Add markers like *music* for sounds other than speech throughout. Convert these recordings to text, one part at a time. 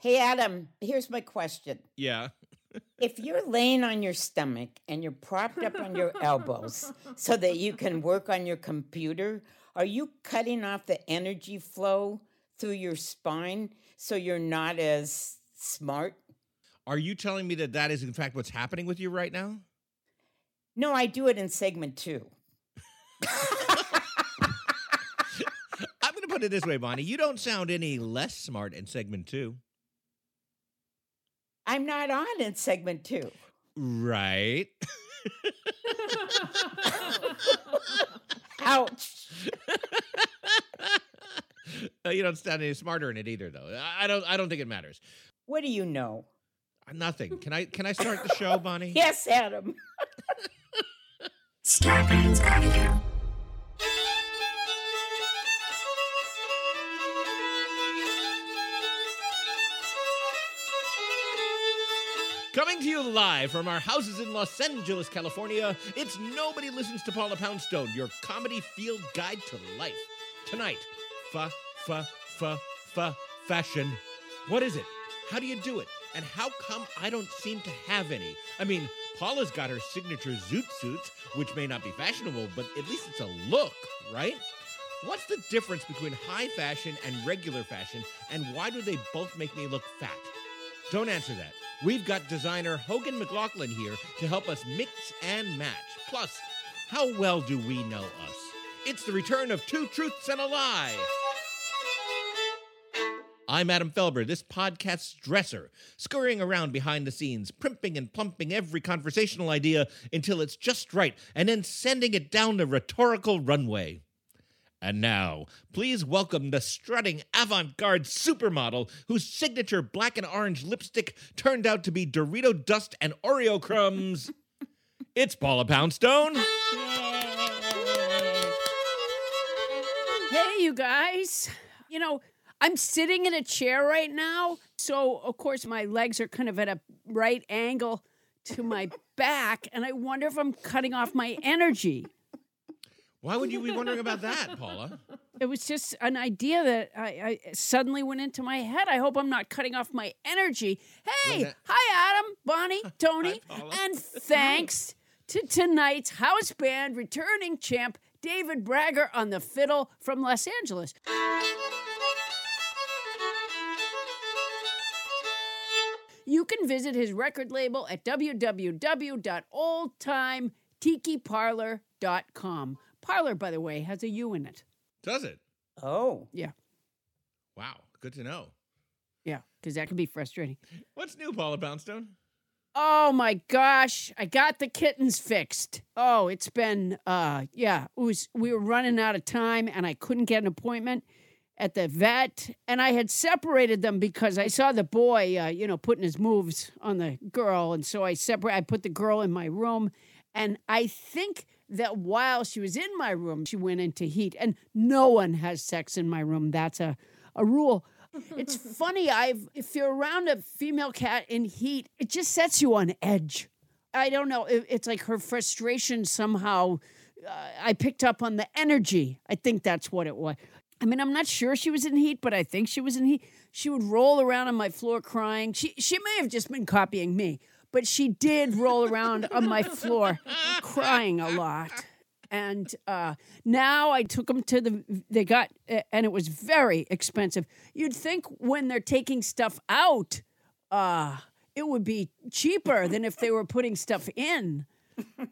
Hey, Adam, here's my question. Yeah. If you're laying on your stomach and you're propped up on your elbows so that you can work on your computer, are you cutting off the energy flow through your spine so you're not as smart? Are you telling me that that is in fact what's happening with you right now? No, I do it in segment two. *laughs* I'm going to put it this way, Bonnie. You don't sound any less smart in segment two. I'm not on in segment two. Right. Ouch. Uh, you don't sound any smarter in it either, though. I I don't. I don't think it matters. What do you know? Nothing. Can I? Can I start the show, Bonnie? *laughs* Yes, Adam. Coming to you live from our houses in Los Angeles, California, it's Nobody Listens to Paula Poundstone, your comedy field guide to life. Tonight, fa, fa, fa, fa, fashion. What is it? How do you do it? And how come I don't seem to have any? I mean, Paula's got her signature zoot suits, which may not be fashionable, but at least it's a look, right? What's the difference between high fashion and regular fashion, and why do they both make me look fat? Don't answer that. We've got designer Hogan McLaughlin here to help us mix and match. Plus, how well do we know us? It's the return of Two Truths and a Lie. I'm Adam Felber, this podcast's dresser, scurrying around behind the scenes, primping and plumping every conversational idea until it's just right, and then sending it down the rhetorical runway. And now, please welcome the strutting avant garde supermodel whose signature black and orange lipstick turned out to be Dorito dust and Oreo crumbs. *laughs* it's Paula Poundstone. Hey, you guys. You know, I'm sitting in a chair right now. So, of course, my legs are kind of at a right angle to my *laughs* back. And I wonder if I'm cutting off my energy. Why would you be wondering about that, Paula? *laughs* It was just an idea that I, I suddenly went into my head. I hope I'm not cutting off my energy. Hey, that- hi, Adam, Bonnie, Toni, Paula. and thanks to tonight's house band returning champ, David Bragger on the fiddle from Los Angeles. You can visit his record label at www.oldtimetikiparlour.com. Parlor, by the way, has a U in it. Does it? Oh. Yeah, Wow, good to know. yeah, because that can be frustrating. What's new, Paula Poundstone? Oh my gosh, I got the kittens fixed. Oh, it's been uh yeah, it was we were running out of time and I couldn't get an appointment at the vet and I had separated them because I saw the boy uh, you know putting his moves on the girl and so I separate I put the girl in my room and I think that while she was in my room she went into heat and no one has sex in my room that's a a rule it's *laughs* funny. I've if you're around a female cat in heat, it just sets you on edge. I don't know. It, it's like her frustration somehow. Uh, I picked up on the energy. I think that's what it was. I mean, I'm not sure she was in heat, but I think she was in heat. She would roll around on my floor crying. She she may have just been copying me, but she did roll around on my *laughs* floor crying a lot. And uh, now I took them to the. They got and it was very expensive. You'd think when they're taking stuff out, uh, it would be cheaper than if they were putting stuff in.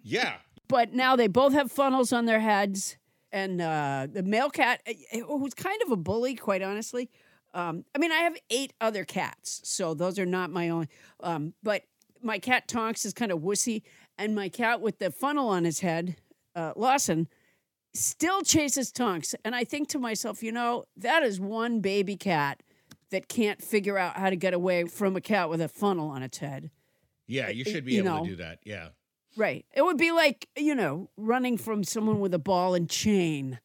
Yeah. But now they both have funnels on their heads and uh, the male cat, eh, eh, who's kind of a bully, quite honestly. Um, I mean, I have eight other cats, so those are not my own. Um, but my cat Tonks is kind of wussy, and my cat with the funnel on his head, uh, Lawson, still chases Tonks. And I think to myself, you know, that is one baby cat that can't figure out how to get away from a cat with a funnel on its head. Yeah, you should be You able know. to do that. Yeah. Right. It would be like, you know, running from someone with a ball and chain.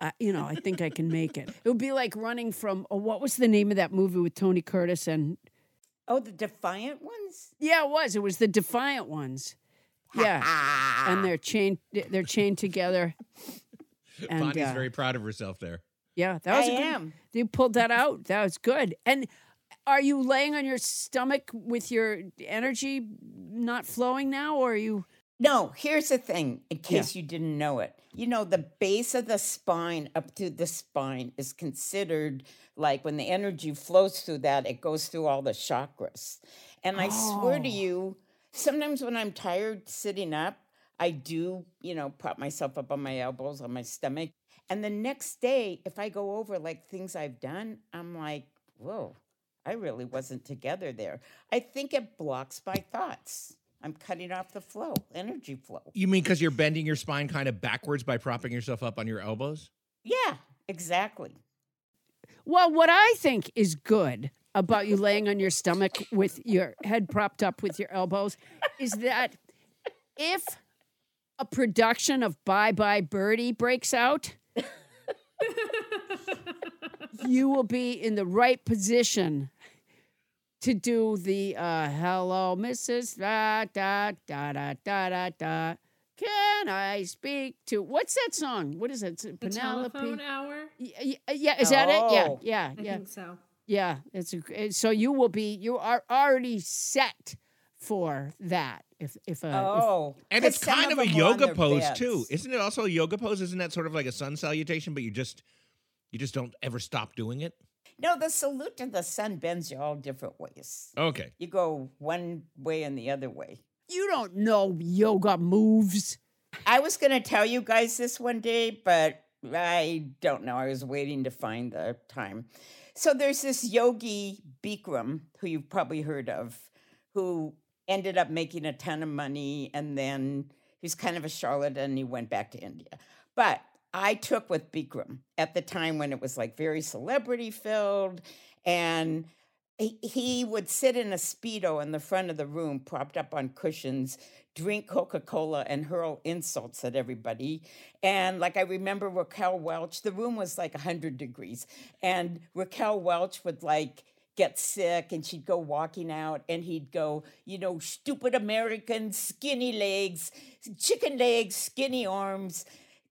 Uh, you know, I think I can make it. It would be like running from, oh, what was the name of that movie with Tony Curtis? And Oh, the defiant ones? yeah, it was. It was the Defiant ones. Yeah. and they're *laughs* chained, they're chained together. *laughs* And, Bonnie's uh, very proud of herself there. Yeah, that was I a good, am. You pulled that out. That was good. And are you laying on your stomach with your energy not flowing now, or are you? No, here's the thing, in case you didn't know it. You know, the base of the spine up to the spine is considered like when the energy flows through that, it goes through all the chakras. And I swear to Oh. you, sometimes when I'm tired sitting up, I do, you know, prop myself up on my elbows, on my stomach. And the next day, if I go over like things I've done, I'm like, whoa, I really wasn't together there. I think it blocks my thoughts. I'm cutting off the flow, energy flow. You mean because you're bending your spine kind of backwards by propping yourself up on your elbows? Yeah, exactly. Well, what I think is good about you laying on your stomach with your head propped up with your elbows is that if a production of Bye Bye Birdie breaks out, *laughs* you will be in the right position to do the uh, hello, Mrs. Da, da, da, da, da, da, da. Can I speak to what's that song? What is it? The Penelope. telephone hour? Y- y- Yeah, is that it? Yeah, Oh. yeah, I think so. yeah. It's a, it- so you will be you are already set for that. If if uh, if- Oh, And 'cause it's kind of a them are on yoga pose beds. too, isn't it? Also a yoga pose, isn't that sort of like a sun salutation? But you just you just don't ever stop doing it. No, the salute to the sun bends you all different ways. Okay. You go one way and the other way. you don't know yoga moves. I was going to tell you guys this one day, but I don't know. I was waiting to find the time. So there's this yogi Bikram, who you've probably heard of, who ended up making a ton of money and then he's kind of a charlatan and he went back to India. But I took with Bikram at the time when it was like very celebrity filled and he, he would sit in a speedo in the front of the room propped up on cushions drink coca-cola and hurl insults at everybody and like i remember raquel welch the room was like 100 degrees and raquel welch would like get sick and she'd go walking out and he'd go you know stupid americans skinny legs chicken legs skinny arms.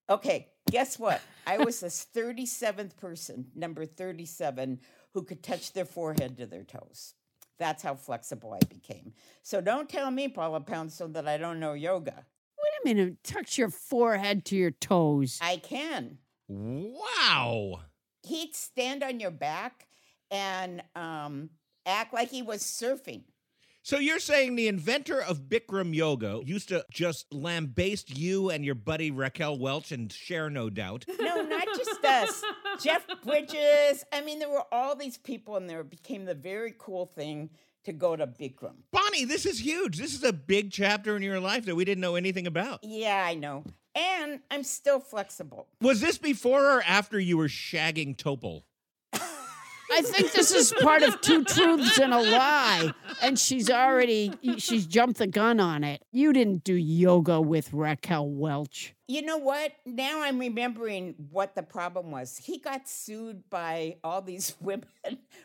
Okay, guess what? I was the 37th person, number 37, who could touch their forehead to their toes. That's how flexible I became. So don't tell me, Paula Poundstone, that I don't know yoga. Wait a minute. Touch your forehead to your toes. I can. Wow. He'd stand on your back and um, act like he was surfing. So you're saying the inventor of Bikram yoga used to just lambaste you and your buddy Raquel Welch and Cher no doubt. No, not just us. *laughs* Jeff Bridges. I mean, there were all these people, and there became the very cool thing to go to Bikram. Bonnie, this is huge. This is a big chapter in your life that we didn't know anything about. Yeah, I know. And I'm still flexible. Was this before or after you were shagging Topol? I think this is part of two truths and a lie, and she's already she's jumped the gun on it. You didn't do yoga with Raquel Welch. You know what? Now I'm remembering what the problem was. He got sued by all these *laughs* women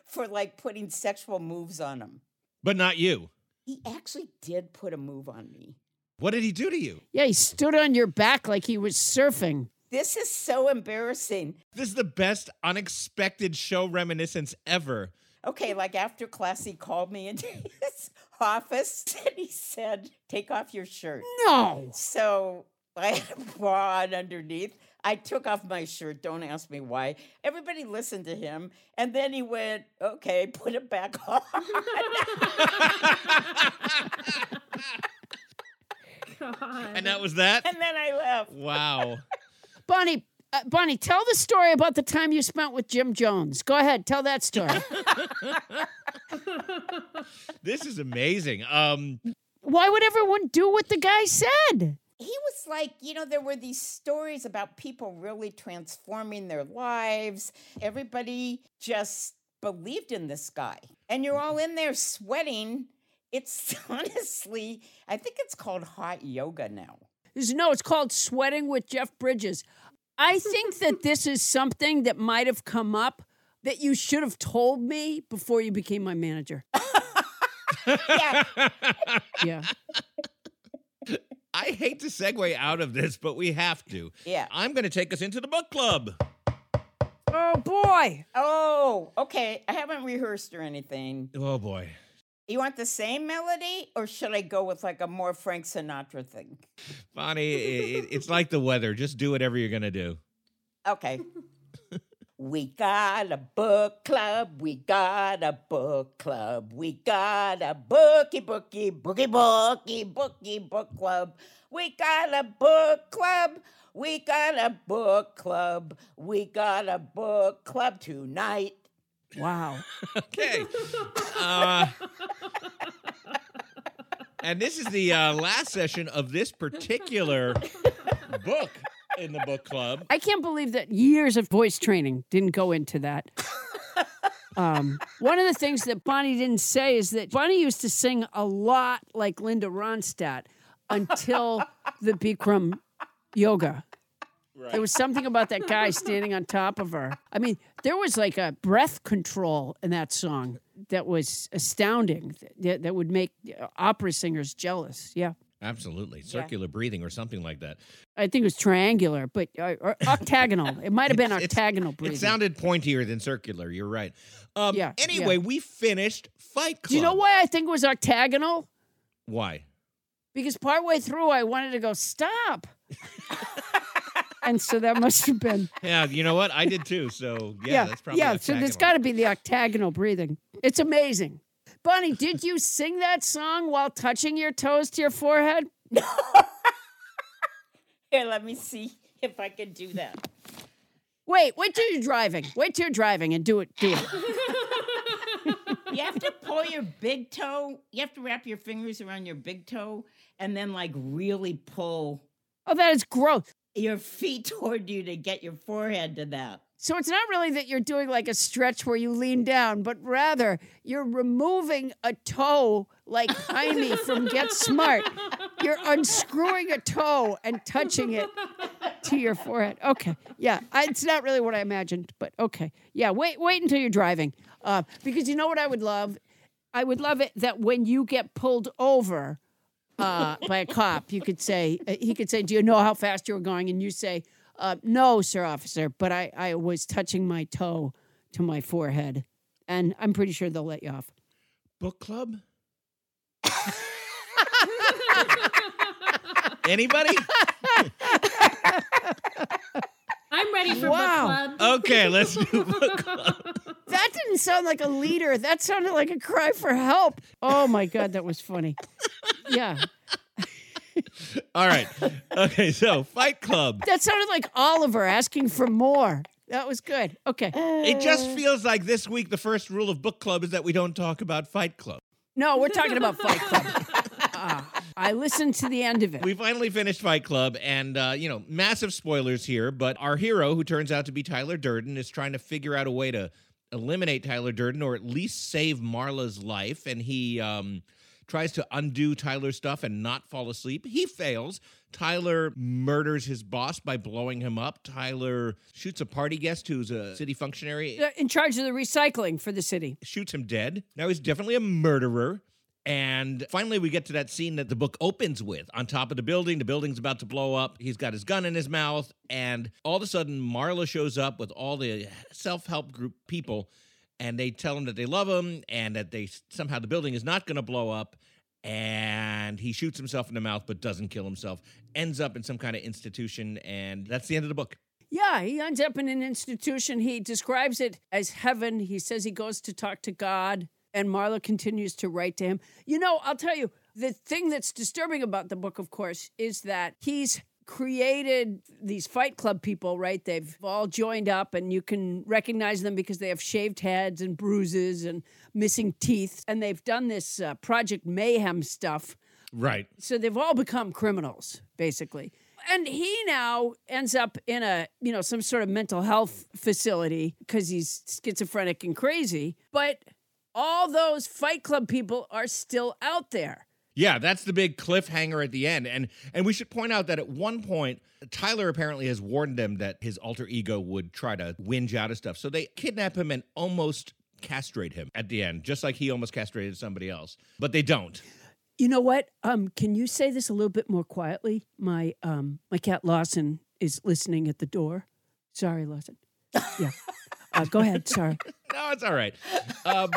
for like putting sexual moves on him. But not you. He actually did put a move on me. What did he do to you? Yeah, he stood on your back like he was surfing. This is so embarrassing. This is the best unexpected show reminiscence ever. Okay, like after class, he called me into *laughs* his office and he said, Take off your shirt. No. So I had a bra on underneath. I took off my shirt. Don't ask me why. Everybody listened to him. And then he went, Okay, *laughs* put it back on. *laughs* And that was that? and then I left. Wow. Bonnie, uh, Bonnie, tell the story about the time you spent with Jim Jones. Go ahead, tell that story. *laughs* This is amazing. Um Why would everyone do what the guy said? He was like, you know, there were these stories about people really transforming their lives. Everybody just believed in this guy. And you're all in there sweating. It's *laughs* honestly, I think it's called hot yoga now. There's- No, it's called Sweating with Jeff Bridges. I think that *laughs* this is something that might have come up that you should have told me before you became my manager. *laughs* Yeah. Yeah. I hate to segue out of this, but we have to. Yeah. I'm going to take us into the book club. Oh boy. Oh, okay. I haven't rehearsed or anything. Oh boy. You want the same melody or should I go with like a more Frank Sinatra thing? Bonnie, it, it's like the weather. Just do whatever you're going to do. Okay. *laughs* we got a book club. We got a book club. We got a bookie, bookie, bookie, bookie, bookie, book club. We got a book club. We got a book club. We got a book club tonight. Wow. *laughs* Okay. Uh, and this is the uh, last session of this particular book in the book club. I can't believe that years of voice training didn't go into that. Um, one of the things that Bonnie didn't say is that Bonnie used to sing a lot like Linda Ronstadt until the Bikram yoga. There was something about that guy standing on top of her. I mean, there was like a breath control in that song that was astounding, that, that would make opera singers jealous. Yeah. Absolutely. Circular breathing or something like that. I think it was triangular, but uh, or octagonal. It might have been It's- *laughs* it's- octagonal breathing. It sounded pointier than circular. You're right. Um, Yeah, Anyway, yeah. we finished Fight Club. Do you know why I think it was octagonal? Why? Because partway through, I wanted to go stop, *laughs* and so that must have been *laughs* Yeah, you know what? I did too. So yeah, that's probably yeah. So there's octagonal. got to be the octagonal breathing. It's amazing. Bonnie, did you sing that song while touching your toes to your forehead? *laughs* Here, let me see if I can do that. Wait, wait till you're driving. Wait till you're driving and do it. Do it. *laughs* You have to pull your big toe. You have to wrap your fingers around your big toe and then like really pull Oh, that is gross. Your feet *laughs* toward you to get your forehead to that. So it's not really that you're doing like a stretch where you lean down, but rather you're removing a toe like Jaime from Get Smart. You're unscrewing a toe and touching it to your forehead. Okay, yeah, I, it's not really what I imagined, but okay, yeah. Wait, wait until you're driving, uh, because you know what I would love. I would love it that when you get pulled over uh, by a cop, you could say uh, he could say, "Do you know how fast you were going?" And you say, uh, "No, sir, officer, but I, I was touching my toe to my forehead," and I'm pretty sure they'll let you off. book club? *laughs* Anybody? I'm ready for Wow. book club. Okay, let's do book club. That didn't sound like a leader. That sounded like a cry for help. Oh my god, that was funny. Yeah, *laughs* All right. Okay, so Fight Club. that sounded like Oliver asking for more. That was good. Okay. It just feels like this week the first rule of book club is that we don't talk about Fight Club. No, we're talking about Fight Club. Ah, I listened to the end of it. We finally finished Fight Club, and uh, you know, massive spoilers here. But our hero, who turns out to be Tyler Durden, is trying to figure out a way to eliminate Tyler Durden, or at least save Marla's life. And he um, tries to undo Tyler's stuff and not fall asleep. He fails. Tyler murders his boss by blowing him up. Tyler shoots a party guest who's a city functionary In charge of the recycling for the city. shoots him dead. Now he's definitely a murderer. And finally, we get to that scene that the book opens with on top of the building. The building's about to blow up. He's got his gun in his mouth. And all of a sudden, Marla shows up with all the self help group people. And they tell him that they love him and that they somehow the building is not going to blow up. And he shoots himself in the mouth but doesn't kill himself. Ends up in some kind of institution. And that's the end of the book. Yeah, he ends up in an institution. He describes it as heaven. He says he goes to talk to God, and Marla continues to write to him. You know, I'll tell you, the thing that's disturbing about the book, of course, is that he's created these fight club people, right? They've all joined up, and you can recognize them because they have shaved heads and bruises and missing teeth. And they've done this uh, Project Mayhem stuff. Right. So they've all become criminals, basically and he now ends up in a you know some sort of mental health facility because he's schizophrenic and crazy but all those fight club people are still out there yeah that's the big cliffhanger at the end and and we should point out that at one point tyler apparently has warned them that his alter ego would try to whinge out of stuff so they kidnap him and almost castrate him at the end just like he almost castrated somebody else but they don't you know what? Um, can you say this a little bit more quietly? My um, my cat Lawson is listening at the door. Sorry, Lawson. Yeah. *laughs* Uh, go ahead. *laughs* Sorry. no, it's all right. Um,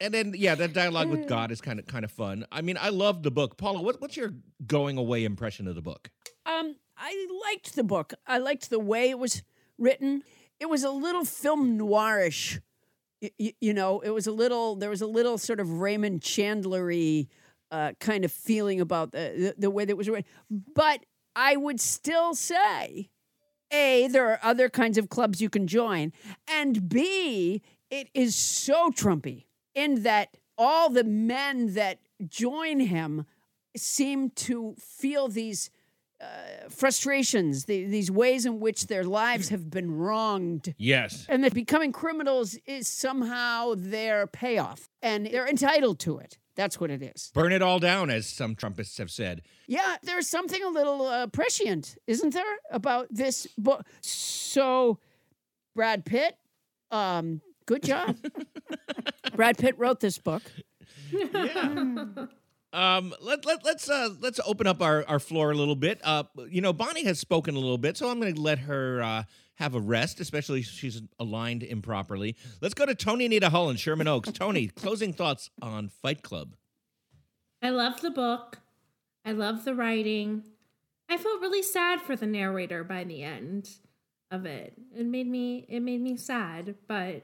and then yeah, that dialogue with God is kind of kind of fun. I mean, I love the book. Paula, what, what's your going away impression of the book? Um, I liked the book. I liked the way it was written. It was a little film noirish. Y- you know, it was a little. There was a little sort of Raymond Chandlery uh, kind of feeling about the, the, the way that was written. But I would still say, A, there are other kinds of clubs you can join. And B, it is so Trumpy in that all the men that join him seem to feel these uh, frustrations, the, these ways in which their lives have been wronged. Yes. And that becoming criminals is somehow their payoff, and they're entitled to it. That's what it is. Burn it all down, as some Trumpists have said. Yeah, there's something a little uh, prescient, isn't there, about this book? So, Brad Pitt, um, good job. *laughs* Brad Pitt wrote this book. Yeah. Um, let, let, let's uh, let's open up our, our floor a little bit. Uh, you know, Bonnie has spoken a little bit, so I'm going to let her uh, have a rest, especially if she's aligned improperly. Let's go to Toni Anita Hull in Sherman Oaks. *laughs* Toni, closing thoughts on Fight Club. I love the book. I love the writing. I felt really sad for the narrator by the end of it. It made me it made me sad, but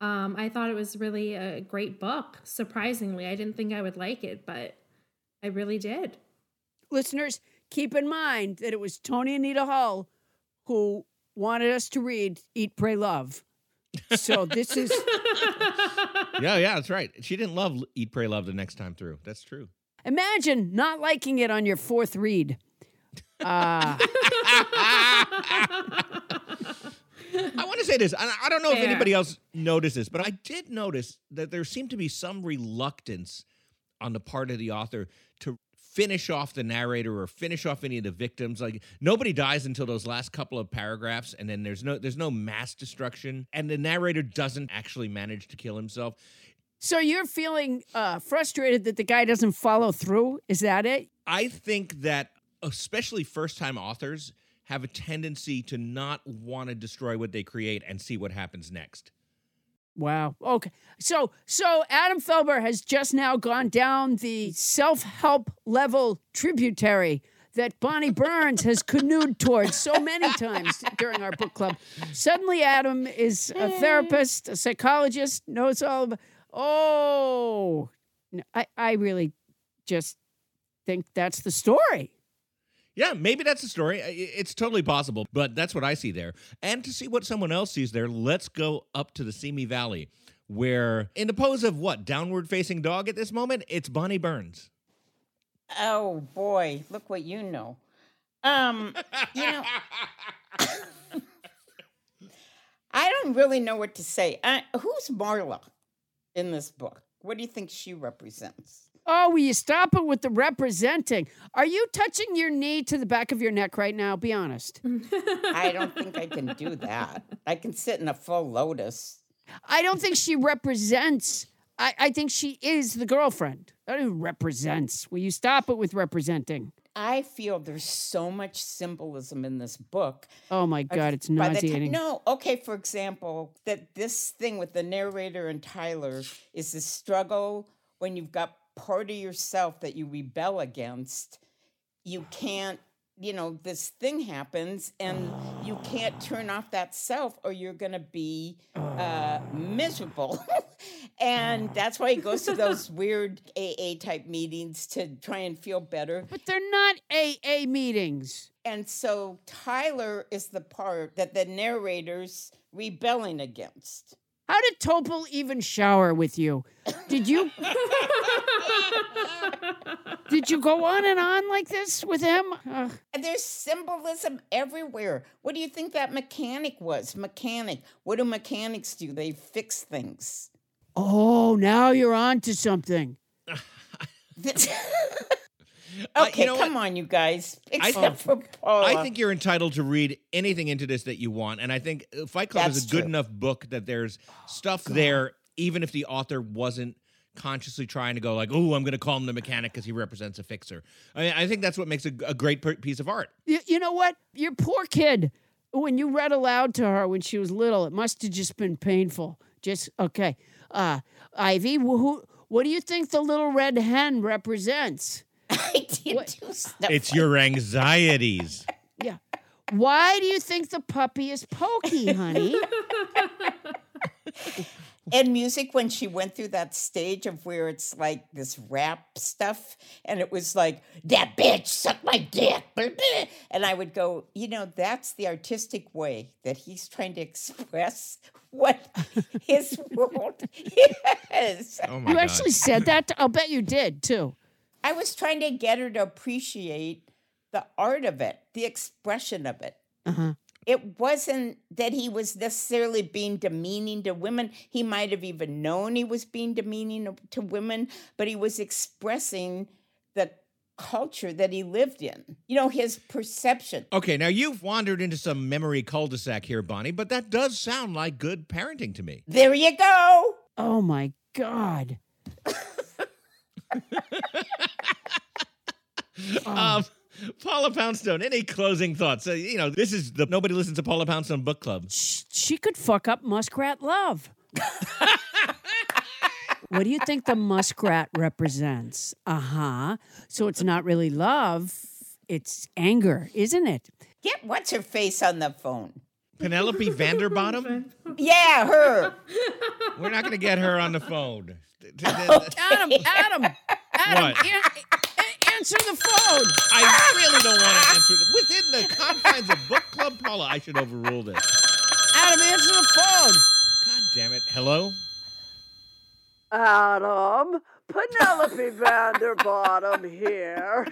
um, I thought it was really a great book. Surprisingly, I didn't think I would like it, but I really did. Listeners, keep in mind that it was Toni Anita Hull who wanted us to read Eat, Pray, Love. So this is. *laughs* yeah, yeah, that's right. She didn't love Eat, Pray, Love the next time through. That's true. Imagine not liking it on your fourth read. Uh, *laughs* I want to say this. I don't know if anybody else noticed this, but I did notice that there seemed to be some reluctance on the part of the author to finish off the narrator or finish off any of the victims. Like nobody dies until those last couple of paragraphs and then there's no there's no mass destruction and the narrator doesn't actually manage to kill himself. So you're feeling uh, frustrated that the guy doesn't follow through? Is that it? I think that especially first time authors have a tendency to not want to destroy what they create and see what happens next Wow. Okay. So so Adam Felber has just now gone down the self-help level tributary that Bonnie Burns has canoed towards so many times during our book club. Suddenly Adam is a therapist, a psychologist, knows all about Oh, I I really just think that's the story. Yeah, maybe that's the story. It's totally possible, but that's what I see there. And to see what someone else sees there, let's go up to the Simi Valley, where in the pose of what downward facing dog at this moment, it's Bonnie Burns. Oh boy, look what you know. Um, you know, *laughs* I don't really know what to say. Uh, who's Marla in this book? What do you think she represents? Oh, will you stop it with the representing? Are you touching your knee to the back of your neck right now? Be honest. *laughs* I don't think I can do that. I can sit in a full lotus. I don't think she represents I, I think she is the girlfriend. That who represents. Will you stop it with representing? I feel there's so much symbolism in this book. Oh my God, it's By the ti- nauseating. no, okay, for example, that this thing with the narrator and Tyler is the struggle when you've got part of yourself that you rebel against. You can't, you know, this thing happens and you can't turn off that self or you're going to be uh, miserable. *laughs* and that's why he goes to *laughs* those weird AA type meetings to try and feel better. But they're not AA meetings. And so Tyler is the part that the narrator's rebelling against. How did Topol even shower with you? Did you did you go on and on like this with him? Ugh. There's symbolism everywhere. What do you think that mechanic was? Mechanic. What do mechanics do? They fix things. oh, now you're on to something. *laughs* *laughs* okay, you know come what? on, you guys. I- Except for Paula. I think you're entitled to read anything into this that you want, and I think uh, Fight Club is That's a good true. enough book that there's stuff there, even if the author wasn't consciously trying to go like, "Oh, I'm going to call him the mechanic because he represents a fixer." I mean, I think that's what makes a, a great per- piece of art. You, you know what? Your poor kid. When you read aloud to her when she was little, it must have just been painful. Just okay. Uh, Ivy, wh- who, what do you think the little red hen represents? *laughs* I did What? do stuff. It's your *laughs* anxieties. Yeah. Why do you think the puppy is pokey, *laughs* honey? and music when she went through that stage of where it's like this rap stuff and it was like that bitch suck my dick blah, blah." and i would go you know that's the artistic way that he's trying to express what his world is Oh my you god! actually said that? I'll bet you did too. I was trying to get her to appreciate the art of it the expression of it Uh-huh. it wasn't that he was necessarily being demeaning to women. He might have even known he was being demeaning to- to women, but he was expressing the culture that he lived in. You know, his perception. Okay, now you've wandered into some memory cul-de-sac here, Bonnie, but that does sound like good parenting to me. There you go. Oh my God. *laughs* Um, Paula Poundstone, any closing thoughts? Uh, you know, this is the Nobody Listens to Paula Poundstone book club. Sh- She could fuck up muskrat love. what do you think the muskrat represents? Uh huh. So it's not really love, it's anger, isn't it? Get what's her face on the phone. Penelope Vanderbottom? Yeah, her. We're not going to get her on the phone. *laughs* Adam, Adam, Adam, What? An- a- answer the phone. I ah! really don't want to answer this. Within the confines of book club, Paula, I should overrule this. Adam, answer the phone. God damn it. Hello? Adam, Penelope Vanderbottom here.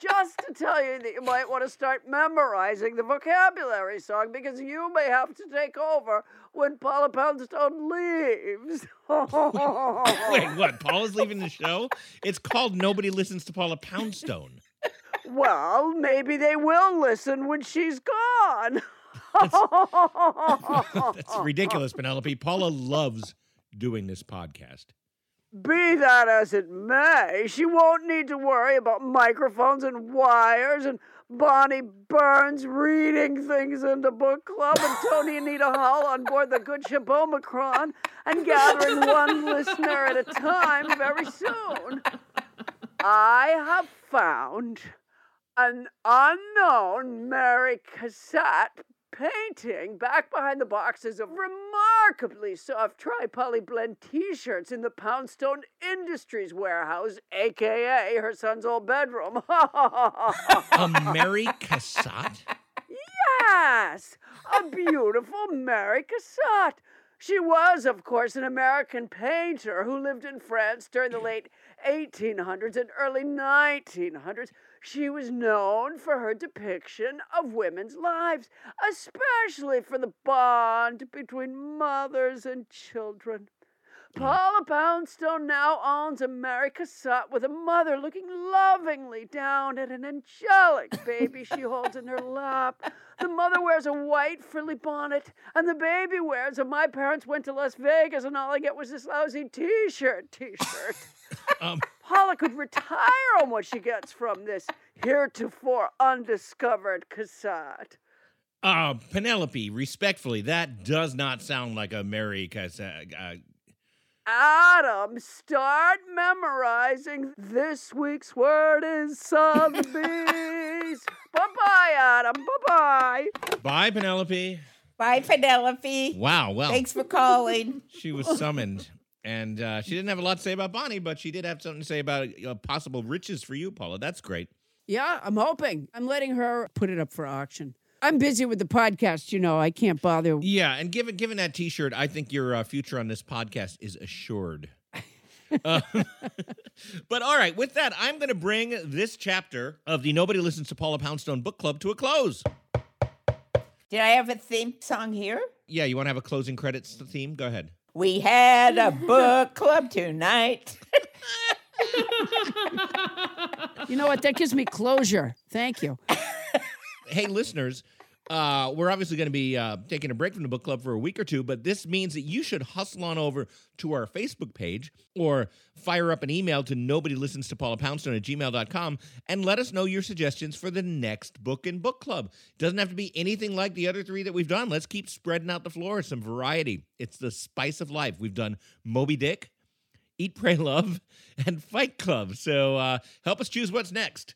Just to tell you that you might want to start memorizing the vocabulary song because you may have to take over when Paula Poundstone leaves. *laughs* Wait, what? *laughs* Paula's leaving the show? It's called Nobody Listens to Paula Poundstone. well, maybe they will listen when she's gone. That's *laughs* ridiculous, Penelope. Paula loves doing this podcast. Be that as it may, she won't need to worry about microphones and wires and Bonnie Burns reading things into book club and Toni and Anita Hall on board the good ship Omicron and gathering one listener at a time very soon. I have found an unknown Mary Cassatt painting back behind the boxes of remarkably soft tri-poly blend t-shirts in the Poundstone Industries warehouse, aka her son's old bedroom. A Mary *laughs* Cassatt? yes, a beautiful Mary Cassatt. She was, of course, an American painter who lived in France during the late 1800s and early 1900s. She was known for her depiction of women's lives, especially for the bond between mothers and children. Paula Poundstone now owns a Mary Cassatt with a mother looking lovingly down at an angelic baby she holds in her lap. The mother wears a white frilly bonnet, and the baby wears a my parents went to Las Vegas, and all I get was this lousy t shirt. T shirt. *laughs* Um, Paula could retire on what she gets from this heretofore undiscovered cassette. uh, Penelope, respectfully, that does not sound like a Mary cassette. Uh, Adam, start memorizing. This week's word is *laughs* Sotheby's. bye bye, Adam. Bye bye. bye, Penelope. Bye, Penelope. Wow. Well, Thanks for calling. she was summoned. And uh, she didn't have a lot to say about Bonnie, but she did have something to say about uh, possible riches for you, Paula. That's great. Yeah, I'm hoping. I'm letting her put it up for auction. I'm busy with the podcast, you know. I can't bother. Yeah, and given given that T-shirt, I think your uh, future on this podcast is assured. *laughs* Uh, *laughs* but all right, with that, I'm going to bring this chapter of the Nobody Listens to Paula Poundstone book club to a close. Did I have a theme song here? Yeah, you want to have a closing credits theme? Go ahead. We had a *laughs* book club tonight. You know what? That gives me closure. Thank you. hey, listeners, uh, we're obviously going to be uh, taking a break from the book club for a week or two, but this means that you should hustle on over to our Facebook page or fire up an email to nobody listens to Paula Poundstone at gmail.com and let us know your suggestions for the next book in book club. Doesn't have to be anything like the other three that we've done. Let's keep spreading out the floor, some variety. It's the spice of life. We've done Moby Dick, Eat, Pray, Love, and Fight Club. So uh, help us choose what's next.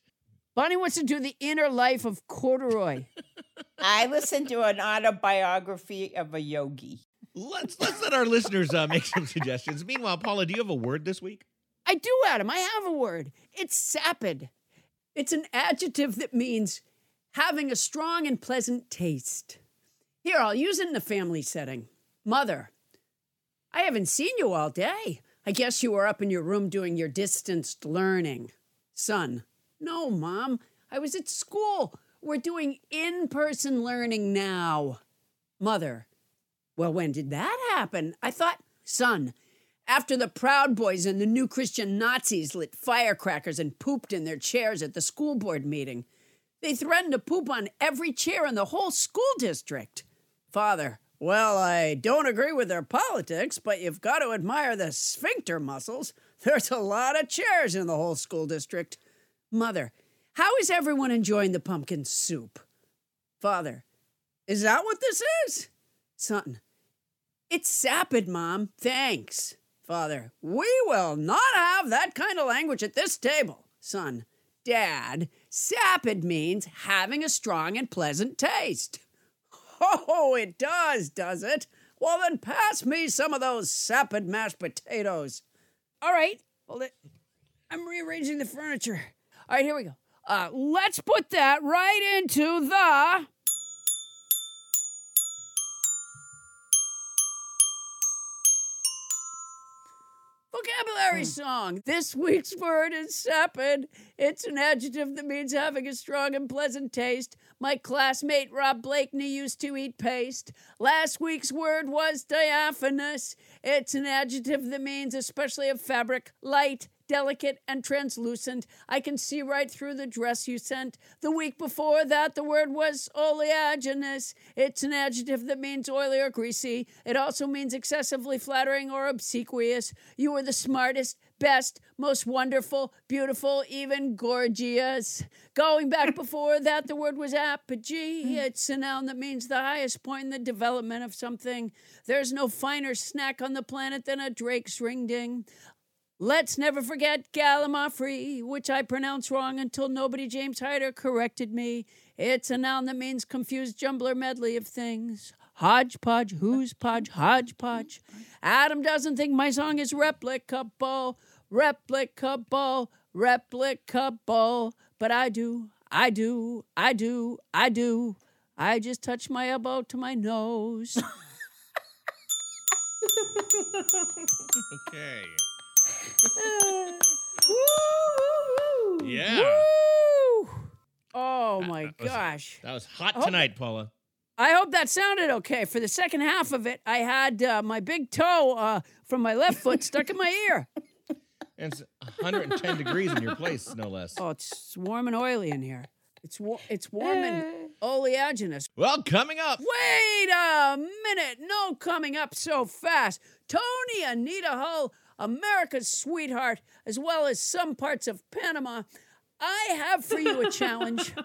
Bonnie wants to do the inner life of corduroy. *laughs* I listened to an autobiography of a yogi. Let's let's let our listeners uh, make some suggestions. Meanwhile, Paula, do you have a word this week? I do, Adam. I have a word. It's sapid. It's an adjective that means having a strong and pleasant taste. Here, I'll use it in a family setting. Mother, I haven't seen you all day. I guess you were up in your room doing your distanced learning. Son, no, Mom. I was at school. We're doing in person learning now. Mother, well, when did that happen? I thought, son, after the Proud Boys and the new Christian Nazis lit firecrackers and pooped in their chairs at the school board meeting. They threatened to poop on every chair in the whole school district. Father, well, I don't agree with their politics, but you've got to admire the sphincter muscles. There's a lot of chairs in the whole school district. Mother, how is everyone enjoying the pumpkin soup? Father, is that what this is? Son, it's sapid, Mom. Thanks. Father, we will not have that kind of language at this table. Son, Dad, sapid means having a strong and pleasant taste. Oh, it does, does it? Well, then pass me some of those sapid mashed potatoes. All right. Hold it. I'm rearranging the furniture. All right, here we go. Uh, let's put that right into the. Vocabulary song. This week's word is sapid. It's an adjective that means having a strong and pleasant taste. My classmate Rob Blakeney used to eat paste. Last week's word was diaphanous. It's an adjective that means especially of fabric, light, delicate, and translucent. I can see right through the dress you sent. The week before that, the word was oleaginous. It's an adjective that means oily or greasy. It also means excessively flattering or obsequious. You were the smartest, best, most wonderful, beautiful, even gorgeous. Going back *laughs* before that, the word was apogee. It's a noun that means the highest point in the development of something. There's no finer snack on the planet than a Drake's ring ding. Let's never forget Gallimaufry, which I pronounced wrong until nobody James Hyder corrected me. It's a noun that means confused jumbler medley of things. Hodgepodge, who's podge, hodgepodge. Adam doesn't think my song is replicable, replicable, replicable. But I do, I do, I do, I do. I just touch my elbow to my nose. *laughs* Okay. *laughs* Woo! Yeah. Woo! Oh my That was- gosh. That was hot hope- tonight, Paula. I hope that sounded okay. For the second half of it, I had uh, my big toe uh, from my left foot stuck in my *laughs* ear. And it's 110 degrees in your place, no less. Oh, it's warm and oily in here. It's it's warm and oleaginous. Well, coming up. Wait a minute. No coming up so fast. Toni Anita Hull, America's sweetheart, as well as some parts of Panama. I have for you a challenge. *laughs*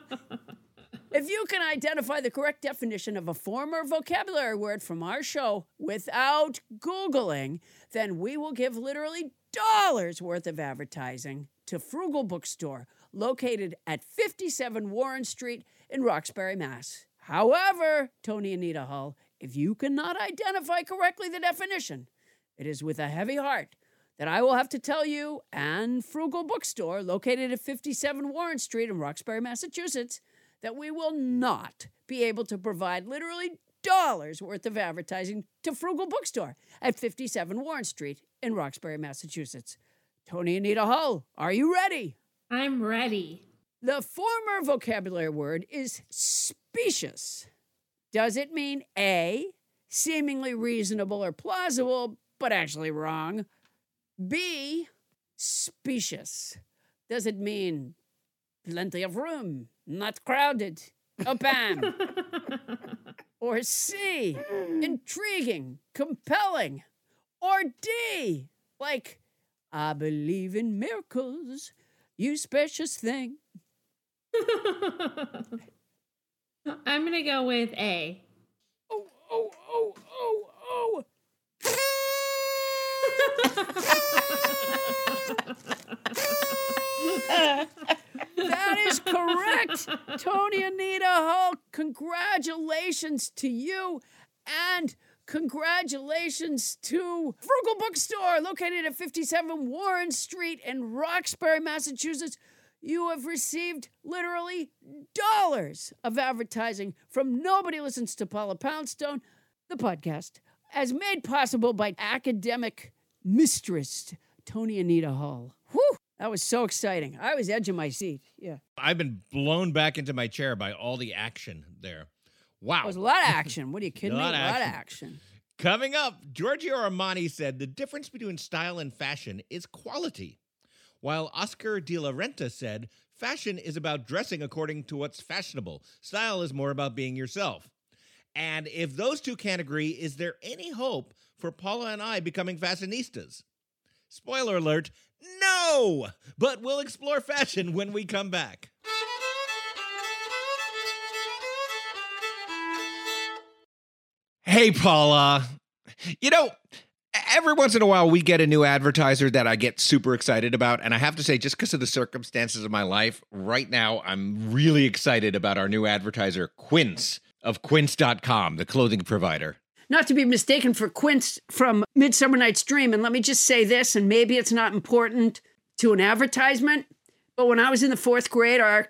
If you can identify the correct definition of a former vocabulary word from our show without Googling, then we will give literally dollars worth of advertising to Frugal Bookstore, located at 57 Warren Street in Roxbury, Mass. However, Toni Anita Hull, if you cannot identify correctly the definition, it is with a heavy heart that I will have to tell you and Frugal Bookstore, located at 57 Warren Street in Roxbury, Massachusetts, that we will not be able to provide literally dollars worth of advertising to Frugal Bookstore at 57 Warren Street in Roxbury, Massachusetts. Toni Anita Hull, are you ready? I'm ready. The former vocabulary word is specious. Does it mean A, seemingly reasonable or plausible, but actually wrong? B, specious. Does it mean plenty of room, not crowded? Oh, bam. *laughs* or C, intriguing, compelling? Or D, like, I believe in miracles, you specious thing. *laughs* I'm gonna go with A. Oh, oh, oh, oh, oh. That is correct, Toni Anita Hull. Congratulations to you and congratulations to Frugal Bookstore located at 57 Warren Street in Roxbury, Massachusetts. You have received literally dollars of advertising from Nobody Listens to Paula Poundstone, the podcast, as made possible by academic mistress Toni Anita Hull. Whew, that was so exciting. I was edging my seat. Yeah. I've been blown back into my chair by all the action there. Wow. It was a lot of action. What are you *laughs* kidding me? of A lot of action. action. Coming up, Giorgio Armani said the difference between style and fashion is quality, while Oscar de la Renta said fashion is about dressing according to what's fashionable. Style is more about being yourself. And if those two can't agree, is there any hope for Paula and I becoming fashionistas? Spoiler alert, no! But we'll explore fashion when we come back. Hey, Paula. You know, every once in a while we get a new advertiser that I get super excited about. And I have to say, just because of the circumstances of my life, right now I'm really excited about our new advertiser, Quince of Quince.com, the clothing provider. Not to be mistaken for Quince from Midsummer Night's Dream. And let me just say this, and maybe it's not important to an advertisement, but when I was in the fourth grade, our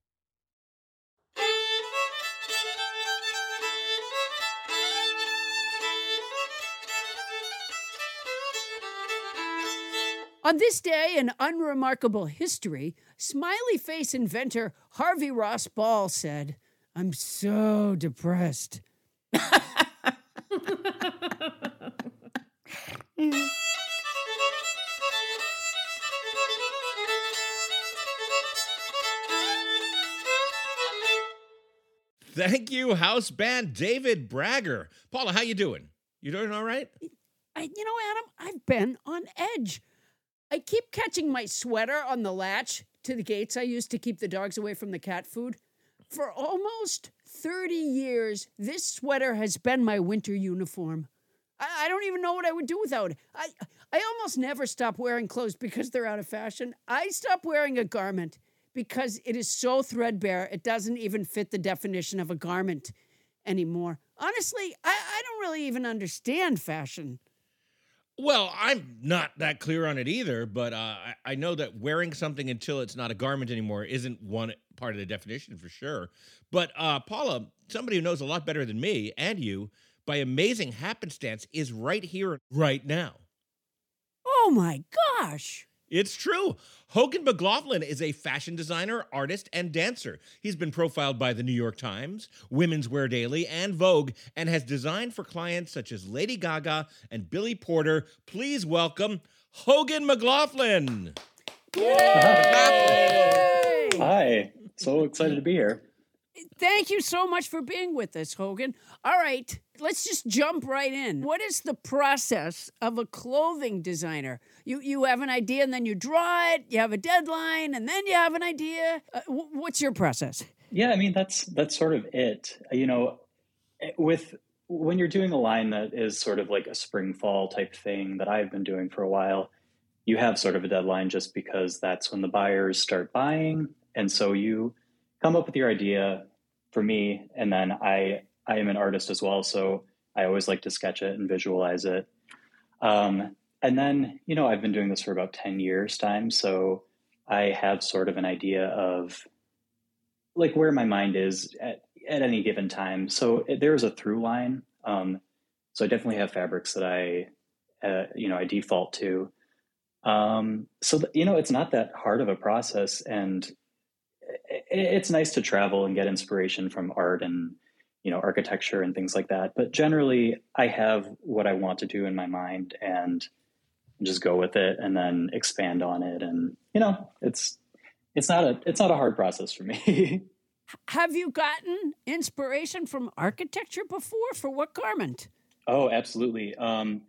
On this day in unremarkable history, smiley face inventor Harvey Ross Ball said, I'm so depressed. Thank you, house band David Bragger. Paula, how you doing? You doing all right? I, you know, Adam, I've been on edge. I keep catching my sweater on the latch to the gates I use to keep the dogs away from the cat food. For almost 30 years, this sweater has been my winter uniform. I, I don't even know what I would do without it. I, I almost never stop wearing clothes because they're out of fashion. I stop wearing a garment because it is so threadbare, it doesn't even fit the definition of a garment anymore. Honestly, I, I don't really even understand fashion. Well, I'm not that clear on it either, but uh, I, I know that wearing something until it's not a garment anymore isn't one part of the definition for sure. But uh, Paula, somebody who knows a lot better than me and you, by amazing happenstance, is right here, right now. Oh my gosh. It's true. Hogan McLaughlin is a fashion designer, artist, and dancer. He's been profiled by the New York Times, Women's Wear Daily, and Vogue, and has designed for clients such as Lady Gaga and Billy Porter. Please welcome Hogan McLaughlin. Hi. So *laughs* excited to be here. Thank you so much for being with us, Hogan. All right, let's just jump right in. What is the process of a clothing designer? You you have an idea and then you draw it. You have a deadline and then you have an idea. Uh, w- what's your process? Yeah, I mean that's that's sort of it. You know, eh, with when you're doing a line that is sort of like a spring fall type thing that I've been doing for a while, you have sort of a deadline just because that's when the buyers start buying, and so you come up with your idea for me, and then I I am an artist as well, so I always like to sketch it and visualize it. Um, and then, you know, I've been doing this for about 10 years time. So I have sort of an idea of like where my mind is at, at any given time. So there's a through line. Um, so I definitely have fabrics that I, uh, you know, I default to. Um, so, th- you know, it's not that hard of a process. And it, it's nice to travel and get inspiration from art and, you know, architecture and things like that. But generally, I have what I want to do in my mind and just go with it and then expand on it. And you know it's it's not a it's not a hard process for me. *laughs* Have you gotten inspiration from architecture before for what garment? Oh absolutely. Um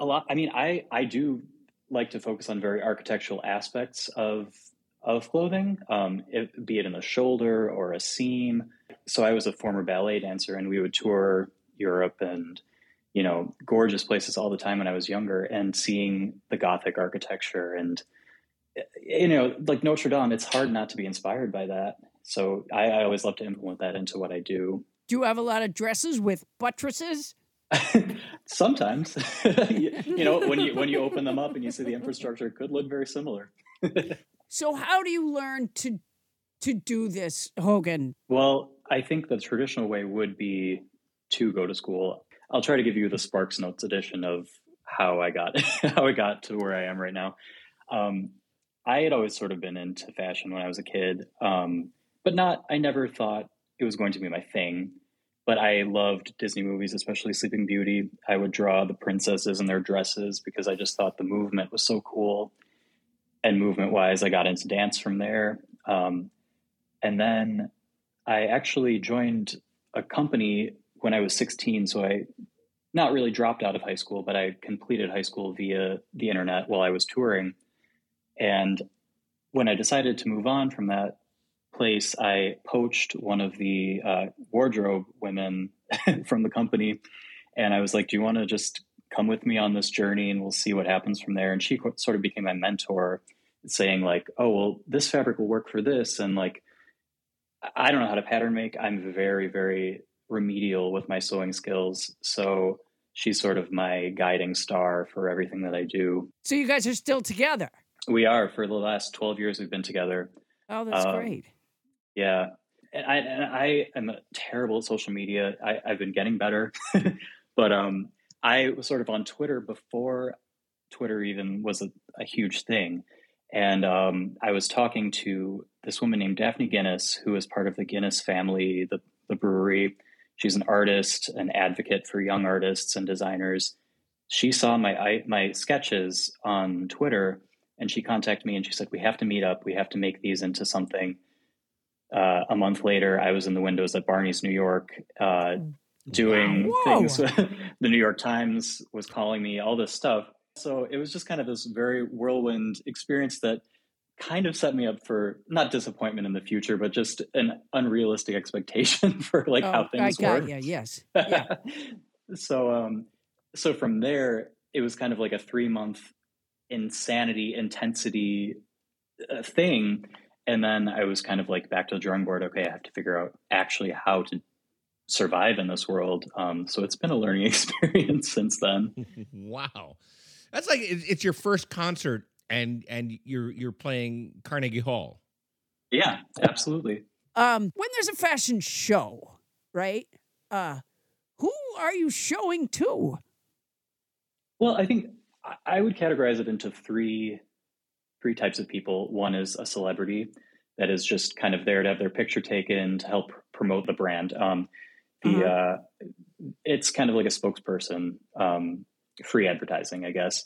a lot i mean i i do like to focus on very architectural aspects of of clothing um it, be it in a shoulder or a seam so i was a former ballet dancer and we would tour europe and you know, gorgeous places all the time when I was younger and seeing the Gothic architecture and, you know, like Notre Dame, it's hard not to be inspired by that. So I, I always love to implement that into what I do. Do you have a lot of dresses with buttresses? *laughs* Sometimes, you, *laughs* you know, when you when you open them up and you see the *laughs* infrastructure, it could look very similar. So, how do you learn to to do this, Hogan? Well, I think the traditional way would be to go to school. I'll try to give you the Sparks Notes edition of how I got *laughs* how I got to where I am right now. Um, I had always sort of been into fashion when I was a kid, um, but not. I never thought it was going to be my thing. But I loved Disney movies, especially Sleeping Beauty. I would draw the princesses in their dresses because I just thought the movement was so cool. And movement wise, I got into dance from there. Um, and then I actually joined a company when I was 16. So I not really dropped out of high school, but I completed high school via the internet while I was touring. And when I decided to move on from that place, I poached one of the uh, wardrobe women *laughs* from the company. And I was like, Do you want to just come with me on this journey and we'll see what happens from there. And she sort of became my mentor, saying like, oh, well, this fabric will work for this. And like, I don't know how to pattern make. I'm very, very remedial with my sewing skills. So she's sort of my guiding star for everything that I do. So you guys are still together? We are. For the last 12 years, we've been together. Oh, that's um, great. Yeah. And I, and I am terrible at social media. I, I've been getting better. *laughs* but um, I was sort of on Twitter before Twitter even was a, a huge thing. And um, I was talking to this woman named Daphne Guinness, who is part of the Guinness family, the, the brewery. She's an artist, an advocate for young artists and designers. She saw my my sketches on Twitter, and she contacted me and she said, "We have to meet up. We have to make these into something." Uh, a month later, I was in the windows at Barney's New York, uh, doing wow. things. *laughs* the New York Times was calling me, all this stuff. So it was just kind of this very whirlwind experience that kind of set me up for not disappointment in the future, but just an unrealistic *laughs* expectation for like oh, how things I got work. Yeah, yes. *laughs* Yeah. so um so from there it was kind of like a 3 month insanity intensity uh, thing and then I was kind of like back to the drawing board okay, I have to figure out actually how to survive in this world. Um so it's been a learning *laughs* experience since then. *laughs* wow. That's like it's your first concert and and you're you're playing Carnegie Hall. Yeah, absolutely. Um, when there's a fashion show, right? Uh, who are you showing to? Well, I think I would categorize it into three three types of people. One is a celebrity that is just kind of there to have their picture taken to help promote the brand. Um, the uh-huh. uh, it's kind of like a spokesperson, um, free advertising, I guess.